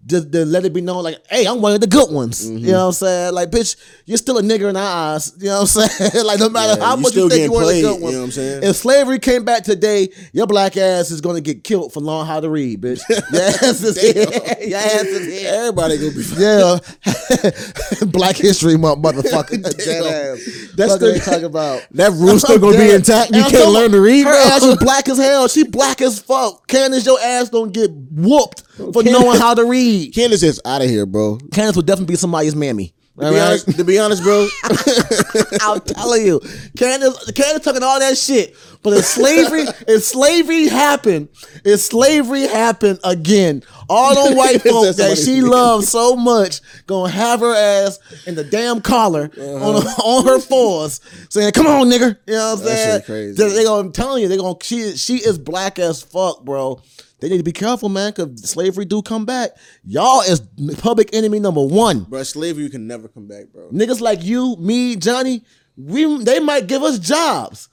[SPEAKER 3] to, to let it be known, like, hey, I'm one of the good ones.
[SPEAKER 4] Mm-hmm.
[SPEAKER 3] You know what I'm saying? Like, bitch, you're still a nigga in our eyes. You know what I'm saying? like, no matter
[SPEAKER 4] Yeah,
[SPEAKER 3] how much you think you're one of the good
[SPEAKER 4] you know what I'm saying?
[SPEAKER 3] If slavery came back today, your black ass is gonna get killed for learning how to read, bitch. Your ass is here. Your ass is here.
[SPEAKER 4] Everybody gonna be.
[SPEAKER 3] Yeah, Black History Month, motherfucker.
[SPEAKER 4] Damn. That's
[SPEAKER 3] what
[SPEAKER 4] the-
[SPEAKER 3] they talking about.
[SPEAKER 4] That rule's still gonna be intact. You
[SPEAKER 3] And
[SPEAKER 4] can't learn to read,
[SPEAKER 3] Her
[SPEAKER 4] bro.
[SPEAKER 3] ass is black as hell. She black as fuck. Candace, your ass don't get whooped for knowing how to read.
[SPEAKER 4] Candace is out of here, bro.
[SPEAKER 3] Candace would definitely be somebody's mammy.
[SPEAKER 4] To be, honest, to be honest, bro,
[SPEAKER 3] I'll tell you, Candace, Candace talking all that shit. But if slavery, if slavery happened, if slavery happened again, all them white folk that she loves so much gonna have her ass in the damn collar uh-huh. on on her fours, saying, "Come on, nigga." You know what I'm
[SPEAKER 4] That
[SPEAKER 3] saying?
[SPEAKER 4] shit crazy.
[SPEAKER 3] They, they gonna, I'm telling you, they gonna she she is black as fuck, bro. They need to be careful, man, because slavery do come back. Y'all is public enemy number one.
[SPEAKER 4] Bro, slavery can never come back, bro.
[SPEAKER 3] Niggas like you, me, Johnny, we they might give us jobs.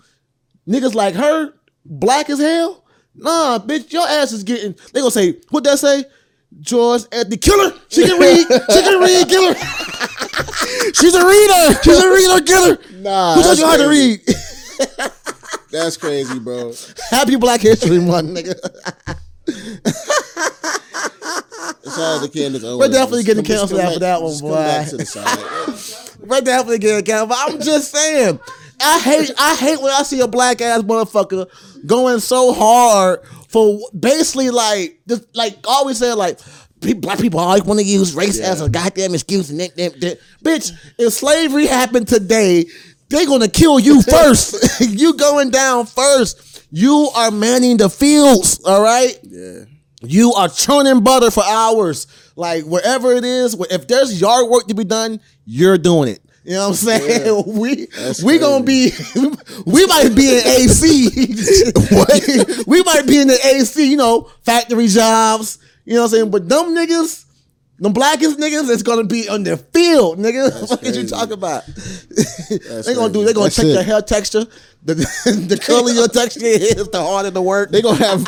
[SPEAKER 3] Niggas like her, black as hell. Nah, bitch, your ass is getting. They gonna say what that say? George at the killer. She can read. she can read. Killer. She's a reader. She's a reader. Killer.
[SPEAKER 4] Nah,
[SPEAKER 3] Who
[SPEAKER 4] that's
[SPEAKER 3] you how to read?
[SPEAKER 4] That's crazy, bro.
[SPEAKER 3] Happy Black History Month, nigga.
[SPEAKER 4] Shout out to Candace Owens.
[SPEAKER 3] We're definitely getting canceled after that one, boy.
[SPEAKER 4] Back to the side.
[SPEAKER 3] We're definitely getting. But I'm just saying. I hate I hate when I see a black ass motherfucker going so hard for basically like just like always say like black people always want to use race as a goddamn excuse and that, that, that. bitch if slavery happened today they're gonna kill you first you going down first you are manning the fields all right
[SPEAKER 4] yeah.
[SPEAKER 3] you are churning butter for hours. Like wherever it is, if there's yard work to be done, you're doing it. You know what I'm saying? We we gonna be we might be in AC. we might be in the AC, you know, factory jobs. You know what I'm saying? But dumb niggas, them blackest niggas, it's gonna be on the field, nigga. what did you
[SPEAKER 4] crazy.
[SPEAKER 3] talk about? they gonna do. They gonna
[SPEAKER 4] That's
[SPEAKER 3] check
[SPEAKER 4] it.
[SPEAKER 3] your hair texture. The the curlier your texture is, the harder the work.
[SPEAKER 4] They gonna have.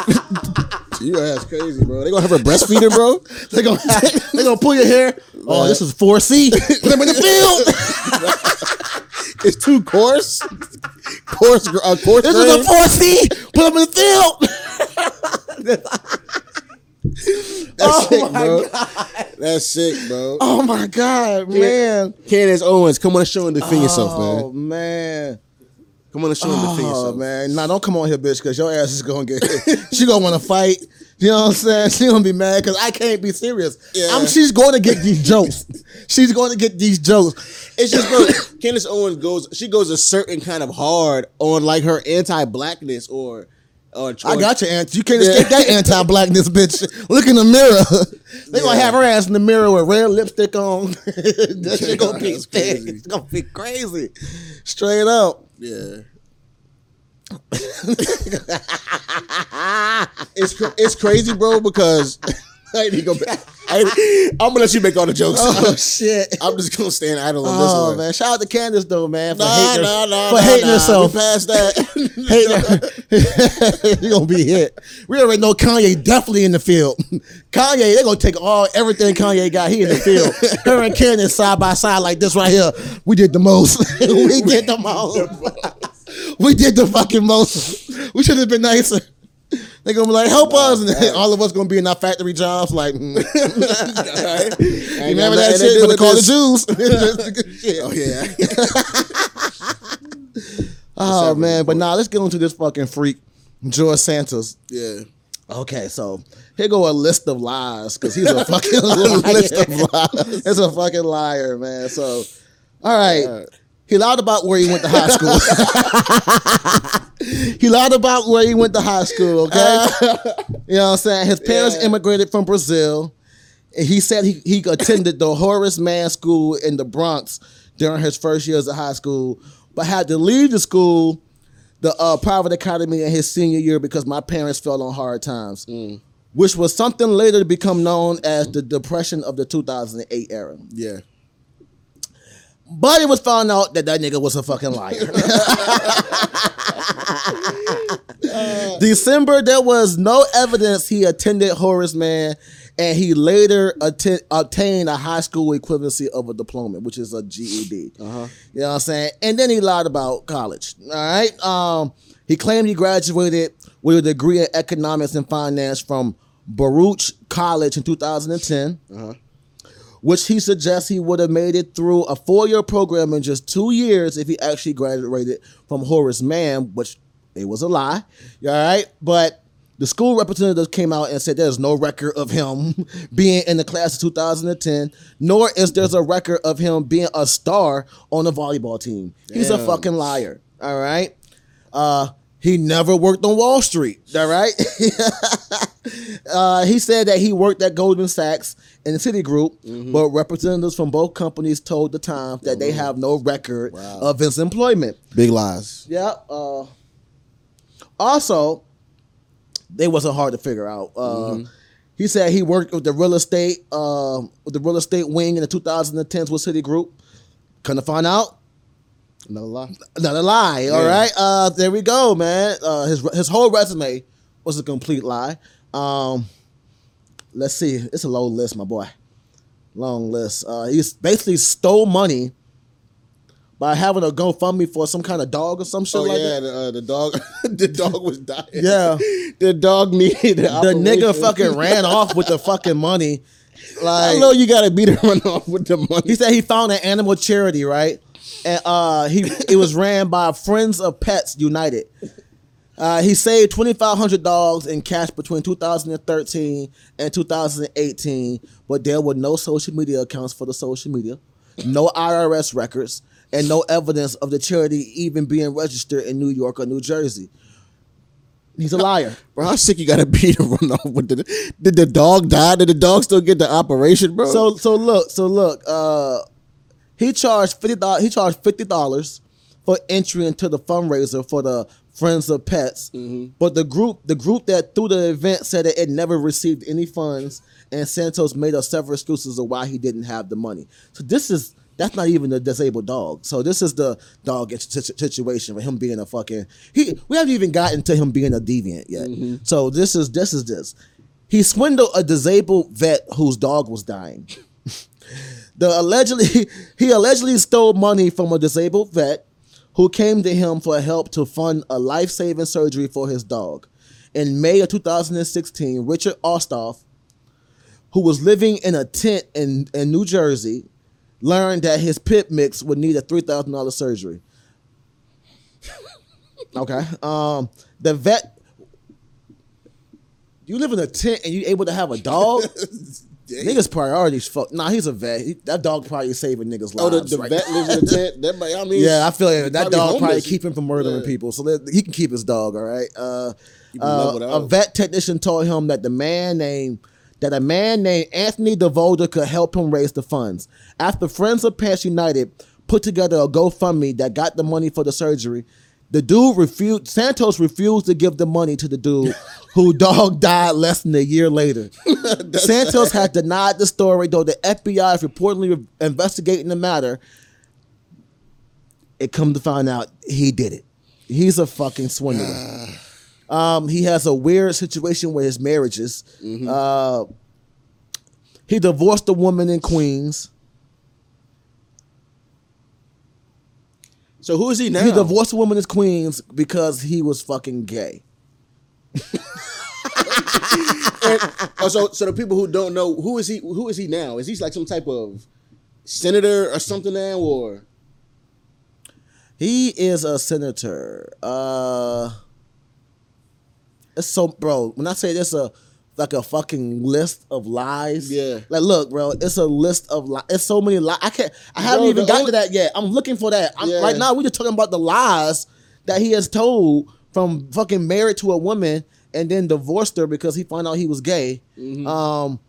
[SPEAKER 4] you ass crazy, bro. They gonna have a breastfeeder, bro.
[SPEAKER 3] They gonna they gonna pull your hair. Oh, this is four C. Put them in the field.
[SPEAKER 4] It's too coarse. Coarse, uh, coarse.
[SPEAKER 3] This
[SPEAKER 4] grain.
[SPEAKER 3] is a four C. Put them in the field.
[SPEAKER 4] That's
[SPEAKER 3] Oh
[SPEAKER 4] sick, bro. That's sick, bro.
[SPEAKER 3] Oh my god, man.
[SPEAKER 4] Candace Owens, come on the show and defend yourself,
[SPEAKER 3] Oh
[SPEAKER 4] man.
[SPEAKER 3] man.
[SPEAKER 4] Come on the show and defend
[SPEAKER 3] Oh
[SPEAKER 4] yourself.
[SPEAKER 3] man. Nah, don't come on here, bitch, because your ass is gonna get. she gonna want to fight. You know what I'm saying? She gonna be mad because I can't be serious.
[SPEAKER 4] Yeah.
[SPEAKER 3] I'm, she's going to get these jokes. she's going to get these jokes.
[SPEAKER 4] It's just, bro. Candace Owens goes. She goes a certain kind of hard on like her anti-blackness or. Or
[SPEAKER 3] I got your answer. You can't escape that anti-blackness, bitch. Look in the mirror. They gonna have her ass in the mirror with red lipstick on. that shit gonna be
[SPEAKER 4] crazy.
[SPEAKER 3] It's gonna be crazy. Straight up.
[SPEAKER 4] Yeah. it's it's crazy, bro, because I ain't gonna. I I'm gonna let you make all the jokes.
[SPEAKER 3] Oh shit.
[SPEAKER 4] I'm just gonna stand idle on this
[SPEAKER 3] Oh
[SPEAKER 4] one.
[SPEAKER 3] man, shout out to Candace though, man, for
[SPEAKER 4] Nah,
[SPEAKER 3] hating,
[SPEAKER 4] nah,
[SPEAKER 3] her,
[SPEAKER 4] nah,
[SPEAKER 3] for
[SPEAKER 4] nah,
[SPEAKER 3] hating
[SPEAKER 4] nah.
[SPEAKER 3] herself.
[SPEAKER 4] We past that.
[SPEAKER 3] Hating you gonna be hit. We already know Kanye definitely in the field. Kanye, they're gonna take all everything Kanye got. He in the field. Her and Candace side by side like this right here. We did the most. we did the most. we did the fucking most. We should have been nicer. They gonna be like, help us, and then all of us gonna be in our factory jobs. Like, mm. you remember that shit? But call the. Jews.
[SPEAKER 4] Oh yeah.
[SPEAKER 3] Oh man, but nah, let's get into this fucking freak, George Santos.
[SPEAKER 4] Yeah.
[SPEAKER 3] Okay, so here go a list of lies because he's a fucking liar.
[SPEAKER 4] list of lies.
[SPEAKER 3] It's a fucking liar, man. So, all right.
[SPEAKER 4] All right.
[SPEAKER 3] He lied about where he went to high school. he lied about where he went to high school, okay? you know what I'm saying? His parents
[SPEAKER 4] Yeah.
[SPEAKER 3] immigrated from Brazil. And he said he, he attended the Horace Mann School in the Bronx during his first years of high school, but had to leave the school, the uh, private academy, in his senior year because my parents fell on hard times, which was something later to become known as the Depression of the 2008 era.
[SPEAKER 4] Yeah.
[SPEAKER 3] But it was found out that that nigga was a fucking liar. December, there was no evidence he attended Horace Mann, and he later atten- obtained a high school equivalency of a diploma, which is a GED.
[SPEAKER 4] Uh-huh.
[SPEAKER 3] You know what I'm saying? And then he lied about college. All right. Um, he claimed he graduated with a degree in economics and finance from Baruch College in 2010 which he suggests he would have made it through a four-year program in just two years if he actually graduated from Horace Mann, which it was a lie. All right, but the school representatives came out and said there's no record of him being in the class of 2010, nor is there's a record of him being a star on the volleyball team. He's a fucking liar. All right. Uh, he never worked on Wall Street. All right. uh, he said that he worked at Goldman Sachs and Citigroup, but representatives from both companies told the Times that they have no record of his employment.
[SPEAKER 4] Big lies.
[SPEAKER 3] Yeah. Uh, also, they wasn't hard to figure out. Uh,
[SPEAKER 4] Mm-hmm.
[SPEAKER 3] He said he worked with the real estate, uh, with the real estate wing in the 2010s with Citigroup. Couldn't find out.
[SPEAKER 4] Another lie.
[SPEAKER 3] Another lie. All
[SPEAKER 4] Yeah.
[SPEAKER 3] right. Uh, there we go, man. Uh, his his whole resume was a complete lie. Um, let's see. It's a long list, my boy. Long list. Uh, he basically stole money by having a GoFundMe for some kind of dog or some shit
[SPEAKER 4] Oh
[SPEAKER 3] like
[SPEAKER 4] yeah,
[SPEAKER 3] that.
[SPEAKER 4] the, uh, the dog. the dog was dying.
[SPEAKER 3] Yeah.
[SPEAKER 4] the dog needed
[SPEAKER 3] The nigga fucking ran off with the fucking money.
[SPEAKER 4] I know you gotta beat to run off with the money.
[SPEAKER 3] He said he found an animal charity, right? And uh, he it was ran by Friends of Pets United. Uh, he saved twenty five hundred dollars in cash between 2013 and 2018, but there were no social media accounts for the social media, no IRS records, and no evidence of the charity even being registered in New York or New Jersey. He's a liar.
[SPEAKER 4] Bro, how sick you gotta be to run off with the? Did the dog die? Did the dog still get the operation, bro?
[SPEAKER 3] So so look, so look, uh he charged fifty dollars he charged fifty dollars for entry into the fundraiser for the Friends of Pets. Mm-hmm. But the group the group that threw the event said that it never received any funds and Santos made up several excuses of why he didn't have the money. So this is that's not even a disabled dog. So this is the dog situation for him being a fucking he. We haven't even gotten to him being a deviant yet. Mm-hmm. So this is this is this. He swindled a disabled vet whose dog was dying. The allegedly he allegedly stole money from a disabled vet who came to him for help to fund a life-saving surgery for his dog. In May of 2016, Richard Osthoff, who was living in a tent in, in New Jersey, learned that his pit mix would need a $3,000 surgery. okay. Um, the vet you live in a tent and you able to have a dog? Niggas priorities fuck. Nah, he's a vet. He, that dog probably saving niggas lives.
[SPEAKER 4] oh, the, the
[SPEAKER 3] right
[SPEAKER 4] vet lives in a tent. That might, I mean,
[SPEAKER 3] Yeah, I feel like that
[SPEAKER 4] probably
[SPEAKER 3] dog probably
[SPEAKER 4] homeless.
[SPEAKER 3] keep him from murdering
[SPEAKER 4] Yeah.
[SPEAKER 3] people, so that, he can keep his dog. All right. Uh, uh, a vet technician told him that the man named that a man named Anthony DeVolder could help him raise the funds. After Friends of Pets United put together a GoFundMe that got the money for the surgery, the dude refused. Santos refused to give the money to the dude who dog died less than a year later. Santos has denied the story, though the FBI is reportedly investigating the matter. It come to find out he did it. He's a fucking swindler. um, he has a weird situation with his marriages. Uh, he divorced a woman in Queens.
[SPEAKER 4] So who is he now?
[SPEAKER 3] He divorced a woman in Queens because he was fucking gay.
[SPEAKER 4] Oh, so so the people who don't know who is he? Who is he now? Is he like some type of senator or something now, or
[SPEAKER 3] He is a senator. Uh it's so bro, when I say this a like a fucking list of lies.
[SPEAKER 4] Yeah.
[SPEAKER 3] Like look, bro, it's a list of lies. It's so many lies. I can't I haven't
[SPEAKER 4] Bro,
[SPEAKER 3] even gotten
[SPEAKER 4] only-
[SPEAKER 3] to that yet. I'm looking for that. I'm,
[SPEAKER 4] Yeah.
[SPEAKER 3] Right now we're just talking about the lies that he has told from fucking married to a woman and then divorced her because he found out he was gay.
[SPEAKER 4] Mm-hmm.
[SPEAKER 3] Um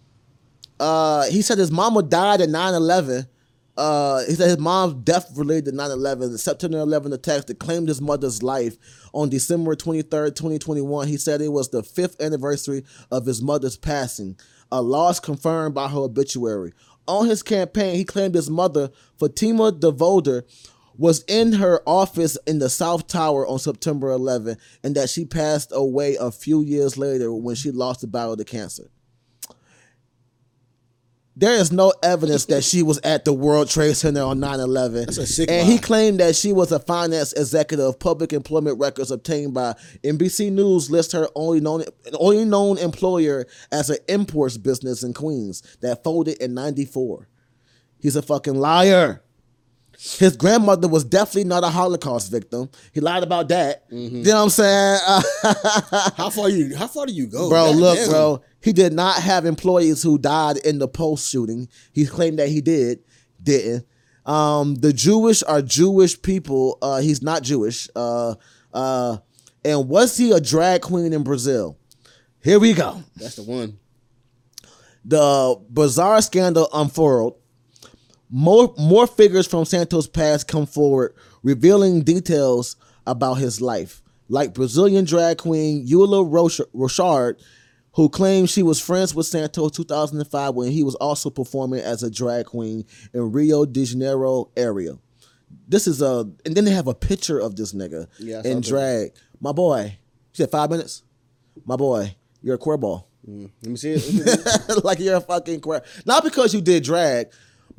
[SPEAKER 3] uh, he said his mama died at 9-11. Uh, he said his mom's death related to 9-11. The September 11 attacks that claimed his mother's life on December 23rd, 2021. He said it was the fifth anniversary of his mother's passing, a loss confirmed by her obituary. On his campaign, he claimed his mother, Fatima DeVolder, was in her office in the South Tower on September 11 and that she passed away a few years later when she lost the battle to cancer there is no evidence that she was at the World Trade Center on 9-11.
[SPEAKER 4] That's a sick
[SPEAKER 3] And
[SPEAKER 4] lie.
[SPEAKER 3] he claimed that she was a finance executive. of Public employment records obtained by NBC News list her only known only known employer as an imports business in Queens that folded in 94. He's a fucking liar. His grandmother was definitely not a Holocaust victim. He lied about that.
[SPEAKER 4] Mm-hmm.
[SPEAKER 3] You know what I'm saying?
[SPEAKER 4] how far you? How far do you go,
[SPEAKER 3] Bro,
[SPEAKER 4] God
[SPEAKER 3] look,
[SPEAKER 4] damn.
[SPEAKER 3] bro. He did not have employees who died in the Pulse shooting. He claimed that he did, didn't. Um, the Jewish are Jewish people. Uh, he's not Jewish. Uh, uh, and was he a drag queen in Brazil? Here we go.
[SPEAKER 4] That's the one.
[SPEAKER 3] The bizarre scandal unfurled. More more figures from Santos' past come forward, revealing details about his life. like Brazilian drag queen Eula Roch- Rochard, who claimed she was friends with Santos 2005 when he was also performing as a drag queen in Rio de Janeiro area. This is a, and then they have a picture of this nigga
[SPEAKER 4] Yeah,
[SPEAKER 3] in
[SPEAKER 4] that.
[SPEAKER 3] drag. My boy, you said five minutes. My boy, you're a queer ball.
[SPEAKER 4] Mm, let me see it.
[SPEAKER 3] like you're a fucking queer. Not because you did drag,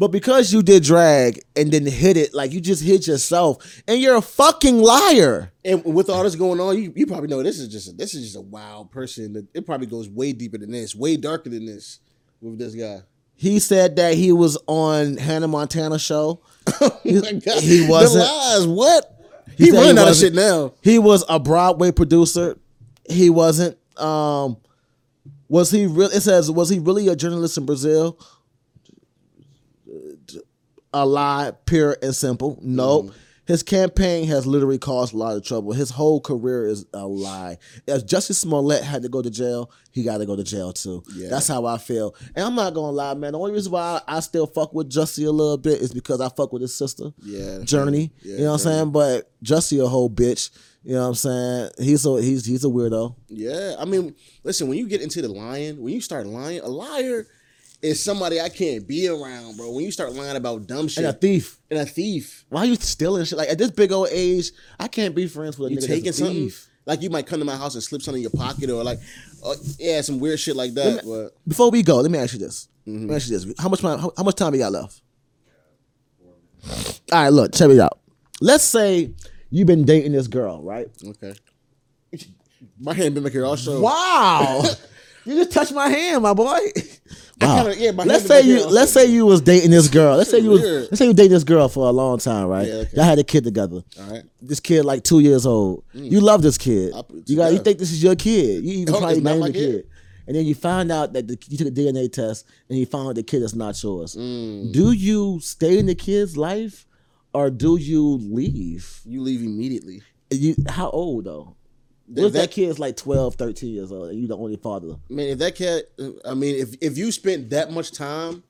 [SPEAKER 3] but because you did drag and then hit it, like you just hit yourself, and you're a fucking liar.
[SPEAKER 4] and with all this going on, you, you probably know this is just this is just a wild person. It probably goes way deeper than this, way darker than this with this guy.
[SPEAKER 3] He said that he was on Hannah Montana show.
[SPEAKER 4] Oh my God.
[SPEAKER 3] He wasn't.
[SPEAKER 4] The lies. What?
[SPEAKER 3] He
[SPEAKER 4] He, running
[SPEAKER 3] he
[SPEAKER 4] out of shit now.
[SPEAKER 3] He was a Broadway producer. He wasn't. Um, was he real? It says, was he really a journalist in Brazil? A lie, pure and simple. Nope.
[SPEAKER 4] Mm-hmm.
[SPEAKER 3] His campaign has literally caused a lot of trouble. His whole career is a lie. If Jussie Smollett had to go to jail, he got to go to jail too.
[SPEAKER 4] Yeah.
[SPEAKER 3] That's how I feel. And I'm not gonna lie, man. The only reason why I still fuck with Jussie a little bit is because I fuck with his sister.
[SPEAKER 4] Yeah.
[SPEAKER 3] Journey.
[SPEAKER 4] Yeah,
[SPEAKER 3] you know what I'm saying? But Jussie a whole bitch. You know what I'm saying? He's a he's he's a weirdo.
[SPEAKER 4] Yeah, I mean, listen, when you get into the lying, when you start lying, a liar is somebody I can't be around, bro. When you start lying about dumb shit
[SPEAKER 3] And a thief.
[SPEAKER 4] and a thief,
[SPEAKER 3] Why are you stealing shit? Like at this big old age, I can't be friends with a
[SPEAKER 4] you
[SPEAKER 3] nigga
[SPEAKER 4] taking
[SPEAKER 3] that's a
[SPEAKER 4] something.
[SPEAKER 3] thief.
[SPEAKER 4] Like you might come to my house and slip something in your pocket, or like, uh, yeah, some weird shit like that. But
[SPEAKER 3] Before we go, let me ask you this.
[SPEAKER 4] Mm-hmm.
[SPEAKER 3] Let me ask you this. How much time? How, how much time we got left? All right, look, check it out. Let's say you've been dating this girl, right?
[SPEAKER 4] okay, my hand been like here all show.
[SPEAKER 3] Wow, you just touched my hand, my boy. Wow.
[SPEAKER 4] kinda- yeah, my
[SPEAKER 3] let's say you let's say you was dating this girl. Let's say you was
[SPEAKER 4] Weird.
[SPEAKER 3] let's say you dated this girl for a long time, right?
[SPEAKER 4] Yeah, okay.
[SPEAKER 3] Y'all had a kid together.
[SPEAKER 4] All right,
[SPEAKER 3] This kid like two years old. You love this kid.
[SPEAKER 4] I-
[SPEAKER 3] You got you think this is your kid. You even
[SPEAKER 4] No,
[SPEAKER 3] probably named the kid.
[SPEAKER 4] kid.
[SPEAKER 3] And then you find out that the, you took a DNA test and you found out the kid is not yours.
[SPEAKER 4] Mm.
[SPEAKER 3] Do you stay in the kid's life or do you leave?
[SPEAKER 4] you leave immediately.
[SPEAKER 3] You how old though? What
[SPEAKER 4] If
[SPEAKER 3] that
[SPEAKER 4] that-
[SPEAKER 3] kid's like 12, 13 years old and you're the only father?
[SPEAKER 4] Man, if that kid, I mean, if if you spent that much time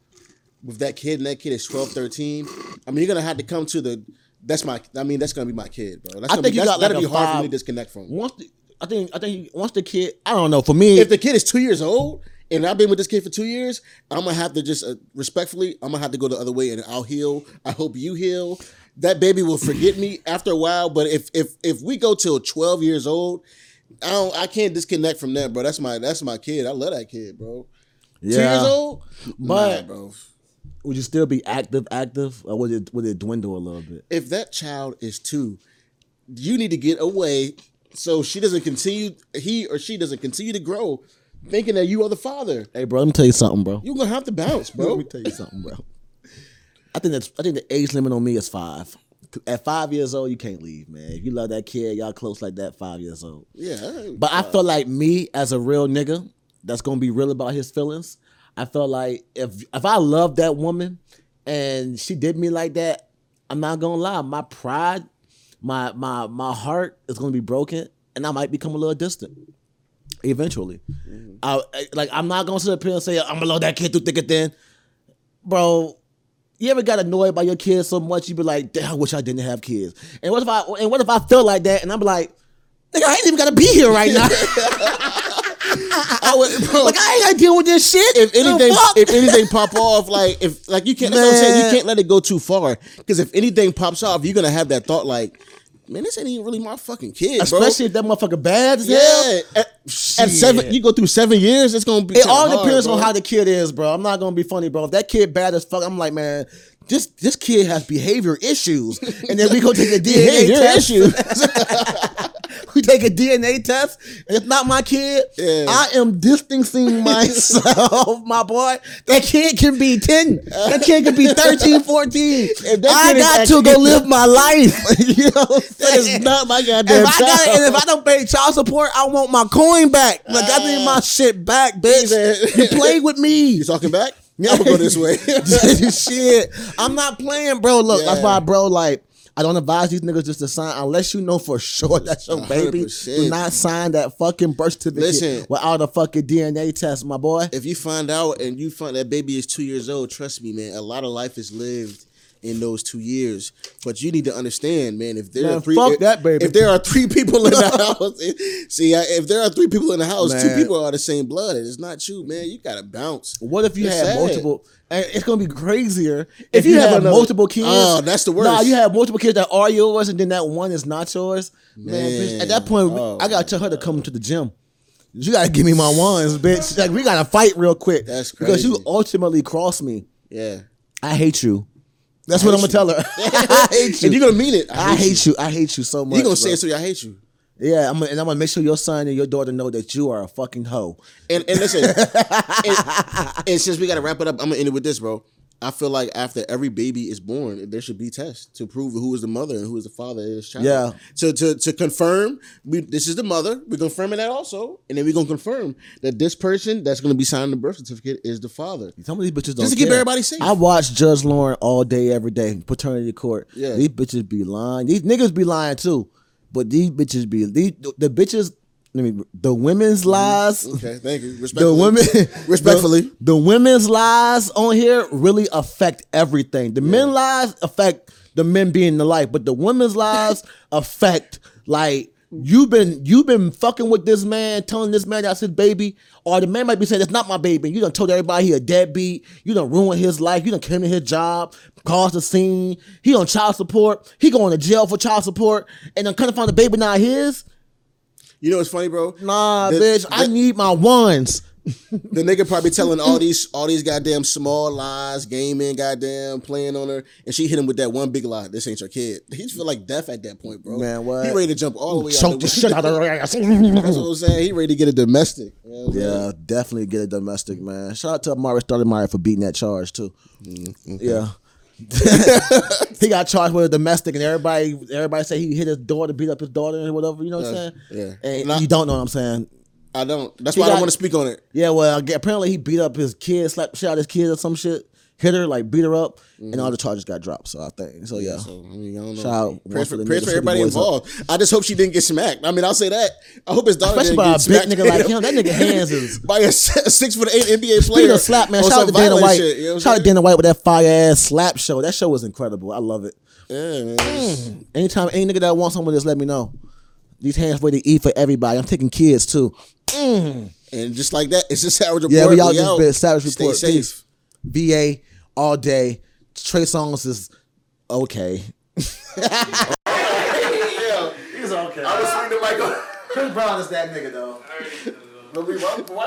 [SPEAKER 4] with that kid and that kid is 12, 13, I mean, you're gonna have to come to the. That's my. I mean, that's gonna be my kid, bro. That's
[SPEAKER 3] I think
[SPEAKER 4] be,
[SPEAKER 3] you got
[SPEAKER 4] that'll
[SPEAKER 3] a
[SPEAKER 4] be hard for me to disconnect from.
[SPEAKER 3] Once the, I think I think once the kid I don't know for me
[SPEAKER 4] If the kid is two years old and I've been with this kid for two years, I'm gonna have to just uh, respectfully, I'm gonna have to go the other way and I'll heal. I hope you heal. That baby will forget me after a while. But if if if we go till 12 years old, I don't. I can't disconnect from that, bro. That's my that's my kid. I love that kid, bro. Yeah. Two years old,
[SPEAKER 3] But-
[SPEAKER 4] nah, bro.
[SPEAKER 3] would you still be active active or would it would it dwindle a little bit?
[SPEAKER 4] if that child is two, you need to get away so she doesn't continue, he or she doesn't continue to grow thinking that you are the father.
[SPEAKER 3] Hey bro, let me tell you something, bro.
[SPEAKER 4] You're gonna have to bounce, bro.
[SPEAKER 3] Let me tell you something, bro. I think that's I think the age limit on me is five. At five years old, you can't leave, man. If you love that kid, y'all close like that, five years old.
[SPEAKER 4] Yeah.
[SPEAKER 3] But I feel like me as a real nigga that's gonna be real about his feelings. I feel like if if I love that woman and she did me like that, I'm not gonna lie. My pride, my my my heart is gonna be broken, and I might become a little distant. Eventually, I, I- like I'm not gonna sit up here and say I'm gonna love that kid through thick and thin, bro. You ever got annoyed by your kids so much you be like, "Damn, I wish I didn't have kids." And what if I and what if I felt like that and I'm like, "Nigga, I ain't even gotta be here right now."
[SPEAKER 4] I would, bro,
[SPEAKER 3] like I ain't gotta deal with this shit.
[SPEAKER 4] if anything, if anything pop off, like if like you can't, that's what I'm saying. You can't let it go too far because if anything pops off, you're gonna have that thought like, man, this ain't even really my fucking kid, bro.
[SPEAKER 3] especially if that motherfucker bad as hell.
[SPEAKER 4] yeah. At, at seven, you go through seven years, it's gonna be.
[SPEAKER 3] It all
[SPEAKER 4] kinda hard,
[SPEAKER 3] depends on how the kid is, bro. I'm not gonna be funny, bro. If that kid bad as fuck, I'm like, man, this this kid has behavior issues, and then we go take a DNA test.
[SPEAKER 4] issues.
[SPEAKER 3] we take a DNA test, and it's not my kid.
[SPEAKER 4] Yeah.
[SPEAKER 3] I am distancing myself, my boy. That kid can be 10. That kid can be 13, 14.
[SPEAKER 4] that
[SPEAKER 3] I got to go live my life. you know what I'm
[SPEAKER 4] That is not my goddamn
[SPEAKER 3] If I got
[SPEAKER 4] child.
[SPEAKER 3] and if I don't pay child support, I want my coin back. Like I need ah. my shit back, bitch. You played with me.
[SPEAKER 4] You talking back? I'm gonna go this way.
[SPEAKER 3] shit. I'm not playing, bro. Look, that's why, bro, like, I don't advise these niggas just to sign unless you know for sure that's your baby.
[SPEAKER 4] 100%.
[SPEAKER 3] Do not sign that fucking birth certificate
[SPEAKER 4] Listen.
[SPEAKER 3] without a fucking DNA test, my boy.
[SPEAKER 4] if you find out and you find that baby is two years old, trust me, man, a lot of life is lived in those two years. But you need to understand, man. If there
[SPEAKER 3] Man,
[SPEAKER 4] are three,
[SPEAKER 3] fuck
[SPEAKER 4] if,
[SPEAKER 3] that, baby.
[SPEAKER 4] If there are three people in the house, see, if there are three people in the house, two people are the same blood. It's not you, man. You gotta bounce.
[SPEAKER 3] What if you
[SPEAKER 4] It's
[SPEAKER 3] had
[SPEAKER 4] sad.
[SPEAKER 3] multiple? Eh, it's gonna be crazier if,
[SPEAKER 4] If
[SPEAKER 3] you,
[SPEAKER 4] you
[SPEAKER 3] have,
[SPEAKER 4] have another-
[SPEAKER 3] multiple kids.
[SPEAKER 4] Oh, that's the worst.
[SPEAKER 3] Nah, you have multiple kids that are yours, and then that one is not yours. Man, bitch,
[SPEAKER 4] Man.
[SPEAKER 3] at that point,
[SPEAKER 4] Oh,
[SPEAKER 3] I gotta tell her to come to the gym. You gotta give me my ones, bitch. Like we gotta fight real quick.
[SPEAKER 4] That's crazy.
[SPEAKER 3] because you ultimately cross me.
[SPEAKER 4] Yeah.
[SPEAKER 3] I hate you. That's what I'm gonna tell her. I hate you.
[SPEAKER 4] And you're gonna mean it.
[SPEAKER 3] I hate you. I hate you so much.
[SPEAKER 4] You're gonna say it so I hate you.
[SPEAKER 3] Yeah, I'm gonna, and I'm gonna make sure your son and your daughter know that you are a fucking hoe.
[SPEAKER 4] And and listen, and, and since we gotta wrap it up, I'm gonna end it with this, bro. I feel like after every baby is born, there should be tests to prove who is the mother and who is the father of this child.
[SPEAKER 3] Yeah.
[SPEAKER 4] To to to confirm we, this is the mother. We're confirming that also, and then we're gonna confirm that this person that's gonna be signing the birth certificate is the father.
[SPEAKER 3] Some of these bitches don't
[SPEAKER 4] Just to keep everybody safe.
[SPEAKER 3] I watch Judge Lauren all day, every day, paternity court.
[SPEAKER 4] Yeah.
[SPEAKER 3] these bitches be lying. These niggas be lying too, but these bitches be these the bitches. Let me the women's mm-hmm. lies.
[SPEAKER 4] Okay, thank you.
[SPEAKER 3] The
[SPEAKER 4] Respectfully.
[SPEAKER 3] women,
[SPEAKER 4] respectfully.
[SPEAKER 3] the, the women's lies on here really affect everything. The men lies affect the men being the life, but the women's lies affect like you've been you've been fucking with this man, telling this man that's his baby, or the man might be saying that's not my baby. You done told everybody he a deadbeat. You done ruined his life. You done came to his job, caused a scene. He on child support. He going to jail for child support, and then kind of find the baby not his.
[SPEAKER 4] You know what's funny, bro?
[SPEAKER 3] Nah,
[SPEAKER 4] The-
[SPEAKER 3] bitch, I need my ones.
[SPEAKER 4] The nigga probably telling all these all these goddamn small lies, gaming, goddamn playing on her, and she hit him with that one big lie. This ain't your kid. He feel like death at that point, bro.
[SPEAKER 3] Man, what?
[SPEAKER 4] He ready to jump all the way
[SPEAKER 3] Choke
[SPEAKER 4] out
[SPEAKER 3] the
[SPEAKER 4] the
[SPEAKER 3] shit out of her ass.
[SPEAKER 4] That's what I'm saying. He ready to get a domestic. You know what saying?
[SPEAKER 3] Yeah, definitely get a domestic, man. Shout out to Amar'e Stoudemire for beating that charge too. Mm, yeah. he got charged with a domestic, and everybody, everybody say he hit his daughter, beat up his daughter, and whatever. You know what I'm saying?
[SPEAKER 4] yeah.
[SPEAKER 3] And you don't know what I'm saying?
[SPEAKER 4] I don't. That's
[SPEAKER 3] He
[SPEAKER 4] why I don't want to speak on it.
[SPEAKER 3] Yeah. Well, apparently he beat up his kid, slapped shit out his kid or some shit, hit her, like beat her up, and all mm-hmm. the charges got dropped. So I think. So yeah.
[SPEAKER 4] So I mean, I don't know.
[SPEAKER 3] Shout out
[SPEAKER 4] Prayers for,
[SPEAKER 3] one for
[SPEAKER 4] prayers for everybody
[SPEAKER 3] boys up.
[SPEAKER 4] involved. I just hope she didn't get smacked. I mean, I'll say that. I hope his daughter
[SPEAKER 3] Especially
[SPEAKER 4] didn't
[SPEAKER 3] by a
[SPEAKER 4] get
[SPEAKER 3] big
[SPEAKER 4] smacked
[SPEAKER 3] nigga like him. That nigga hands is.
[SPEAKER 4] by a six foot eight NBA
[SPEAKER 3] Speaking
[SPEAKER 4] player.
[SPEAKER 3] of slap, man, shout out to Dana White.
[SPEAKER 4] shit, you know
[SPEAKER 3] shout out to Dana White with that fire ass slap show. That show was incredible. I love it.
[SPEAKER 4] Yeah, man. Mm.
[SPEAKER 3] Anytime any nigga that wants someone, just let me know. These hands ready to eat for everybody. I'm taking kids too. Mm.
[SPEAKER 4] And just like that, it's just Savage Report.
[SPEAKER 3] Yeah, we out
[SPEAKER 4] We
[SPEAKER 3] this
[SPEAKER 4] out.
[SPEAKER 3] bit. Savage
[SPEAKER 4] Stay safe.
[SPEAKER 3] Peace. VA all day. Trey Songz is okay. yeah, He's okay.
[SPEAKER 4] I was swinging the mic on.
[SPEAKER 3] Chris Brown is that nigga though.
[SPEAKER 4] But we- why- why